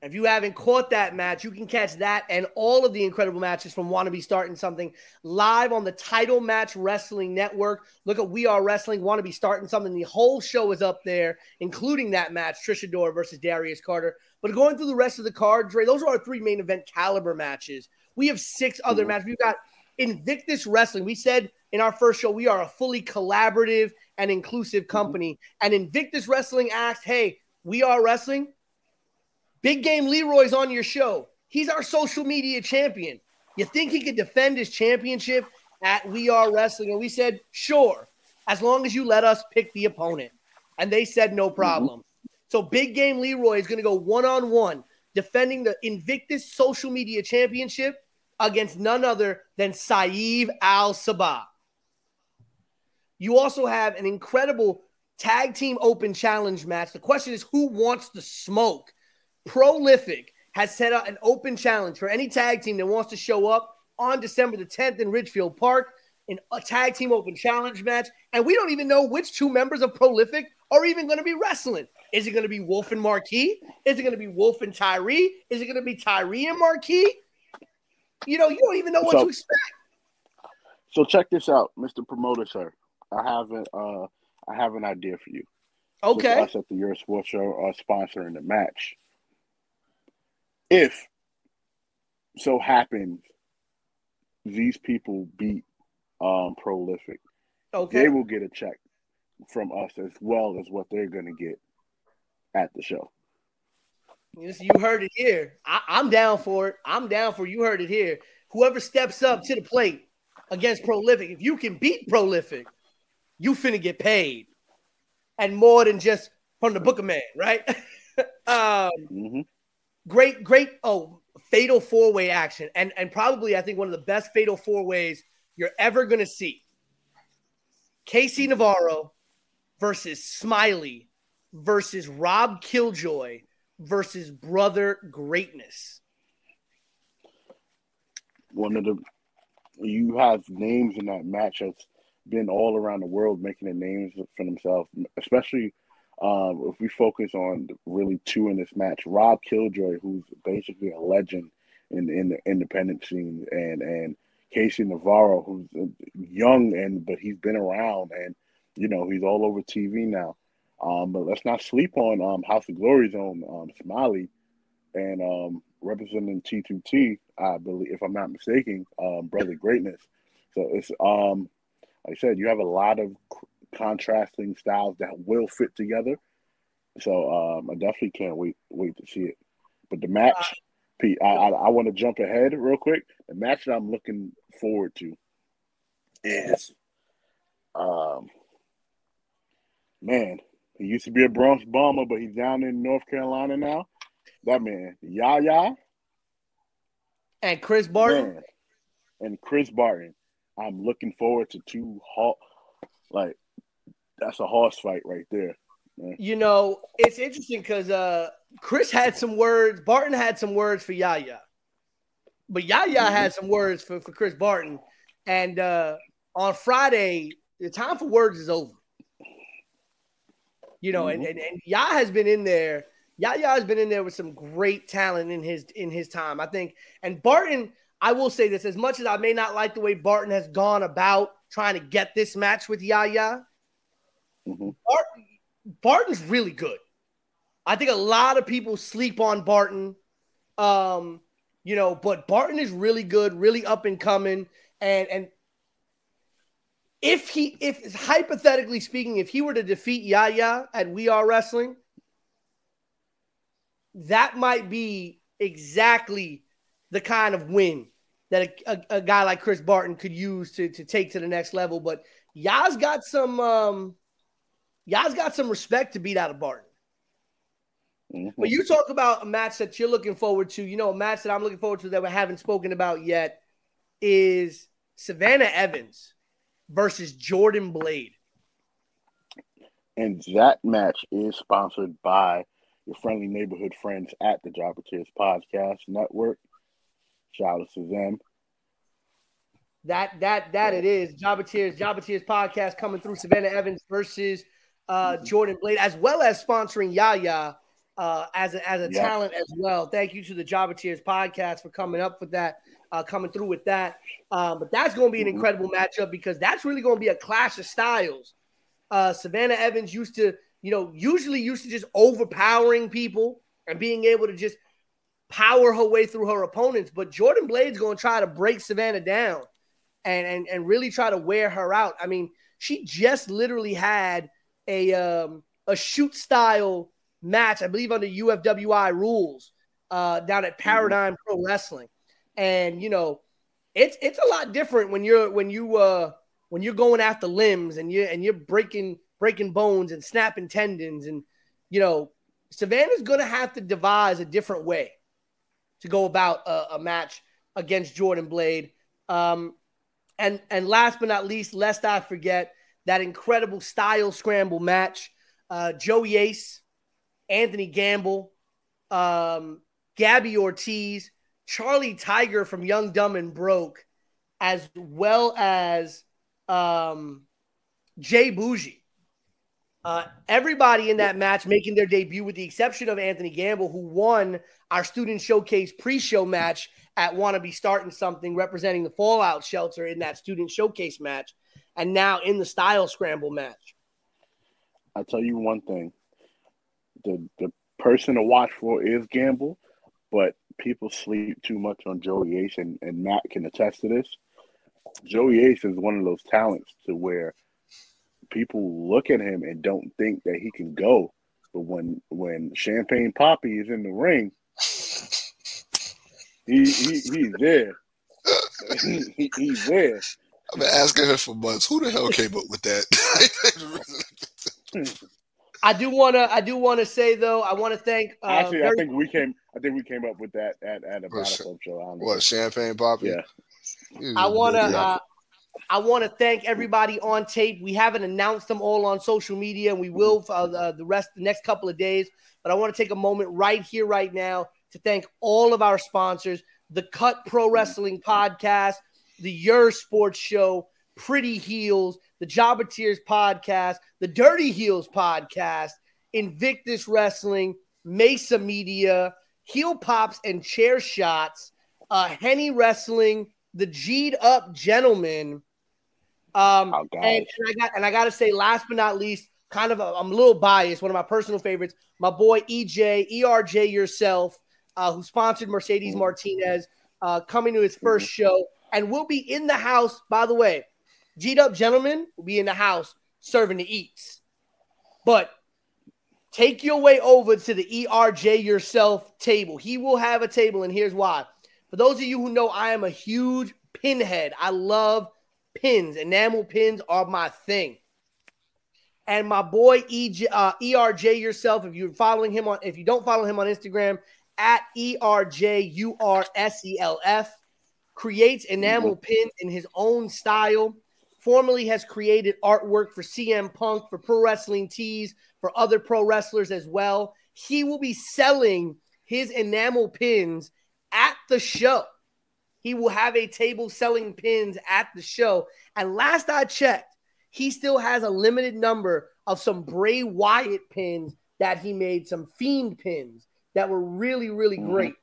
If you haven't caught that match, you can catch that and all of the incredible matches from Wannabe Starting Something live on the Title Match Wrestling Network. Look at We Are Wrestling, Wannabe Starting Something. The whole show is up there, including that match, Trish Adora versus Darius Carter. But going through the rest of the card, Dre, those are our three main event caliber matches. We have six other mm-hmm. matches. We've got Invictus Wrestling. We said in our first show, we are a fully collaborative and inclusive mm-hmm. company. Mm-hmm. And Invictus Wrestling asked, hey, we are wrestling Big Game Leroy's on your show. He's our social media champion. You think he could defend his championship at We Are Wrestling? And we said, sure, as long as you let us pick the opponent. And they said, no problem. Mm-hmm. So Big Game Leroy is going to go one on one defending the Invictus Social Media Championship against none other than Saeed Al Sabah. You also have an incredible tag team open challenge match. The question is who wants the smoke? Prolific has set up an open challenge for any tag team that wants to show up on December the 10th in Ridgefield Park in a tag team open challenge match. And we don't even know which two members of Prolific are even going to be wrestling. Is it going to be Wolf and Marquis? Is it going to be Wolf and Tyree? Is it going to be Tyree and Marquis? You know, you don't even know what so, to expect. So check this out, Mr. Promoter, sir. I have an uh, I have an idea for you. Okay. us at the Euro Sports Show are sponsoring the match if so happens these people beat um, prolific, okay. they will get a check from us as well as what they're going to get at the show. You heard it here. I, am down for it. I'm down for it. You heard it here. Whoever steps up to the plate against Prolific, if you can beat Prolific, you finna get paid. And more than just from the book of man, right? *laughs* um, mm-hmm great, great. Oh, fatal four way action, and and probably I think one of the best fatal four ways you're ever going to see. KC mm-hmm. Navarro versus Smiley versus Rob Killjoy versus Brother Greatness. One of the you have names in that match that's been all around the world making the names for themselves, especially um, if we focus on really two in this match, Rob Killjoy, who's basically a legend in in the independent scene, and and KC Navarro, who's young and but he's been around, and you know he's all over TV now. Um, but let's not sleep on um, House of Glory's own um, Smiley, and um, representing T2T, I believe, if I'm not mistaken, um, Brother Greatness. So it's um, like I said, you have a lot of contrasting styles that will fit together. So um, I definitely can't wait wait to see it. But the match, Pete, I, I, I want to jump ahead real quick. The match that I'm looking forward to is, um, man, he used to be a Bronx bomber, but he's down in North Carolina now. That man, Yaya, and Chris Barton, man, and Chris Barton. I'm looking forward to two hot, like that's a horse fight right there. Man. You know, it's interesting because uh, Chris had some words. Barton had some words for Yaya, but Yaya mm-hmm. had some words for, for Chris Barton. And uh, on Friday, the time for words is over. You know, mm-hmm. and, and and Yaya has been in there. Yaya has been in there with some great talent in his in his time, I think. And Barton, I will say this: as much as I may not like the way Barton has gone about trying to get this match with Yaya, Mm-hmm. Barton's really good. I think a lot of people sleep on Barton. Um, you know, but Barton is really good, really up and coming. And and if he if hypothetically speaking, if he were to defeat Yaya at We Are Wrestling, that might be exactly the kind of win that a, a, a, guy like Chris Barton could use to, to take to the next level. But Yaz got some um Yaz got some respect to beat out of Barton. Mm-hmm. When you talk about a match that you're looking forward to, you know, a match that I'm looking forward to that we haven't spoken about yet is Savannah Evans versus Jordan Blade. And that match is sponsored by your friendly neighborhood friends at the Jobber Tears Podcast Network. Shout out to them. That that that it is. Jobber Tears, Jobber Tears podcast coming through Savannah Evans versus uh, mm-hmm. Jordan Blade, as well as sponsoring Yaya uh, as a, as a yes. talent as well. Thank you to the Jobber Tears podcast for coming up with that, uh, coming through with that. Um, but that's going to be an mm-hmm. incredible matchup because that's really going to be a clash of styles. Uh, Savannah Evans used to, you know, usually used to just overpowering people and being able to just power her way through her opponents. But Jordan Blade's going to try to break Savannah down and, and, and really try to wear her out. I mean, she just literally had a um, a shoot style match, I believe under UFWI rules, uh, down at Paradigm. Pro Wrestling, and you know, it's it's a lot different when you're when you uh when you're going after limbs and you and you're breaking breaking bones and snapping tendons and you know Savannah's to have to devise a different way to go about a, a match against Jordan Blade. Um, and and last but not least, lest I forget that incredible style scramble match. Uh, Joey Ace, Anthony Gamble, um, Gabby Ortiz, Charlie Tiger from Young, Dumb, and Broke, as well as um, Jay Bougie. Uh, everybody in that match making their debut, with the exception of Anthony Gamble, who won our student showcase pre-show match at Wannabe Starting Something, representing the Fallout Shelter in that student showcase match, and now in the Style Scramble match. I tell you one thing: the the person to watch for is Gamble, but people sleep too much on Joey Ace, and, and Matt can attest to this. Joey Ace is one of those talents to where people look at him and don't think that he can go. But when when Champagne Poppy is in the ring, he, he he's there. *laughs* he, he's there. I've been asking her for months. Who the hell came up with that? *laughs* I do want to. I do want to say though. I want to thank. Uh, Actually, very- I think we came. I think we came up with that at at a battle show. What champagne poppy? Yeah. I want to. Uh, I want to thank everybody on tape. We haven't announced them all on social media, and we will for uh, the rest the next couple of days. But I want to take a moment right here, right now, to thank all of our sponsors: the Cut Pro Wrestling Podcast, the Your Sports Show, Pretty Heels, the Jobber Tears Podcast, the Dirty Heels Podcast, Invictus Wrestling, Mesa Media, Heel Pops and Chair Shots, uh, Henny Wrestling, the G'd Up Gentleman um, oh, and, and, I got and I got to say, last but not least, kind of i am a little biased. One of my personal favorites, my boy EJ ERJ yourself, uh, who sponsored Mercedes. Martinez, uh, coming to his 1st mm-hmm. show, and we'll be in the house. By the way, G'd up gentlemen will be in the house serving the eats, but take your way over to the ERJ yourself table. He will have a table, and here's why. For those of you who know, I am a huge pinhead. I love pins, enamel pins are my thing. And my boy EJ, uh, ERJ yourself, if you're following him on, if you don't follow him on Instagram, at ERJ ERJURSELF, creates enamel pins in his own style. Formerly has created artwork for CM Punk, for Pro Wrestling Tees, for other pro wrestlers as well. He will be selling his enamel pins at the show. He will have a table selling pins at the show. And last I checked, he still has a limited number of some Bray Wyatt pins that he made, some Fiend pins that were really, really mm-hmm. great.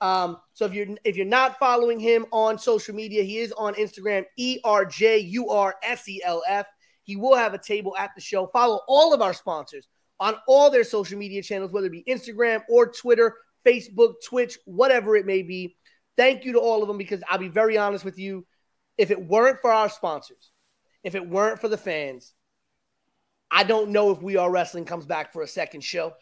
Um, so if you're if you're not following him on social media, he is on Instagram, E R J U R S E L F. He will have a table at the show. Follow all of our sponsors on all their social media channels, whether it be Instagram or Twitter, Facebook, Twitch, whatever it may be. Thank you to all of them because I'll be very honest with you. If it weren't for our sponsors, if it weren't for the fans, I don't know if We Are Wrestling comes back for a second show.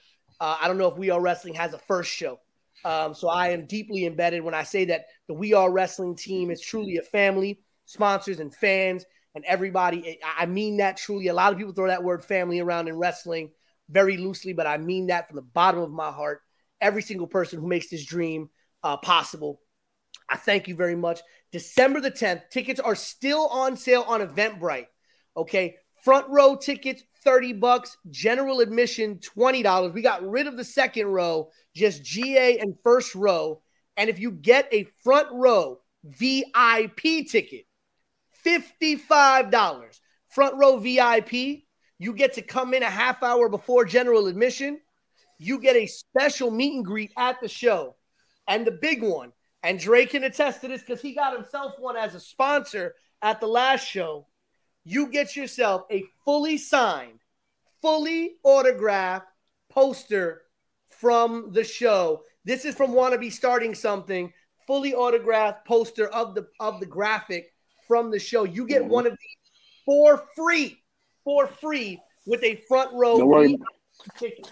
Uh, I don't know if We Are Wrestling has a first show. Um, so I am deeply embedded when I say that the We Are Wrestling team is truly a family, sponsors and fans and everybody. I mean that truly. A lot of people throw that word family around in wrestling very loosely, but I mean that from the bottom of my heart. Every single person who makes this dream uh, possible. I thank you very much. December the 10th, tickets are still on sale on Eventbrite. Okay. Front row tickets, 30 bucks. General admission, $20. We got rid of the second row, just GA and first row. And if you get a front row VIP ticket, $55. Front row VIP, you get to come in a half hour before general admission. You get a special meet and greet at the show. And the big one, and Dre can attest to this because he got himself one as a sponsor at the last show. You get yourself a fully signed, fully autographed poster from the show. This is from Wannabe Starting Something, fully autographed poster of the of the graphic from the show. You get mm-hmm. one of these for free, for free with a front row Don't worry. ticket.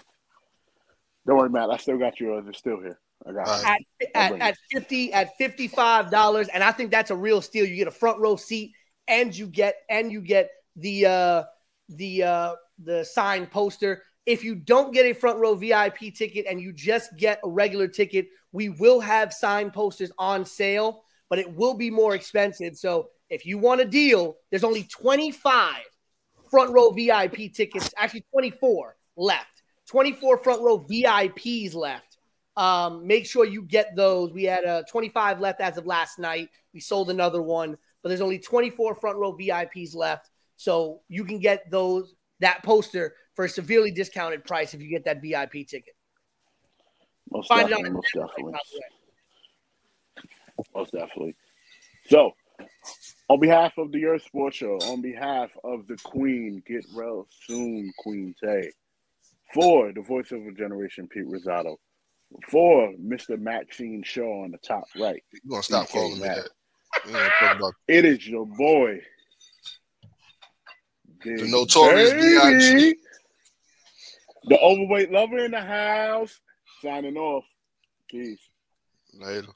Don't worry, Matt. I still got yours. Uh, it's still here. I got at, at, at, 50 at 55 dollars and i think that's a real steal you get a front row seat and you get and you get the uh the uh the signed poster. If you don't get a front row vip ticket and you just get a regular ticket we will have signed posters on sale but it will be more expensive. So if you want a deal there's only 25 front row vip tickets actually 24 left. 24 front row vips left. Um, make sure you get those. We had uh, 25 left as of last night. We sold another one, but there's only 24 front row VIPs left. So you can get those that poster for a severely discounted price if you get that VIP ticket. Most Find definitely. Most definitely. Most definitely. So, on behalf of the Earth Sports Show, on behalf of the Queen, get well soon, Queen Tay. For the voice of a generation, Pete Rosato for Mr. Maxine Shaw on the top right. You're gonna stop calling me that. It is your boy. Big the notorious B.I.G. The overweight lover in the house. Signing off. Peace. Later.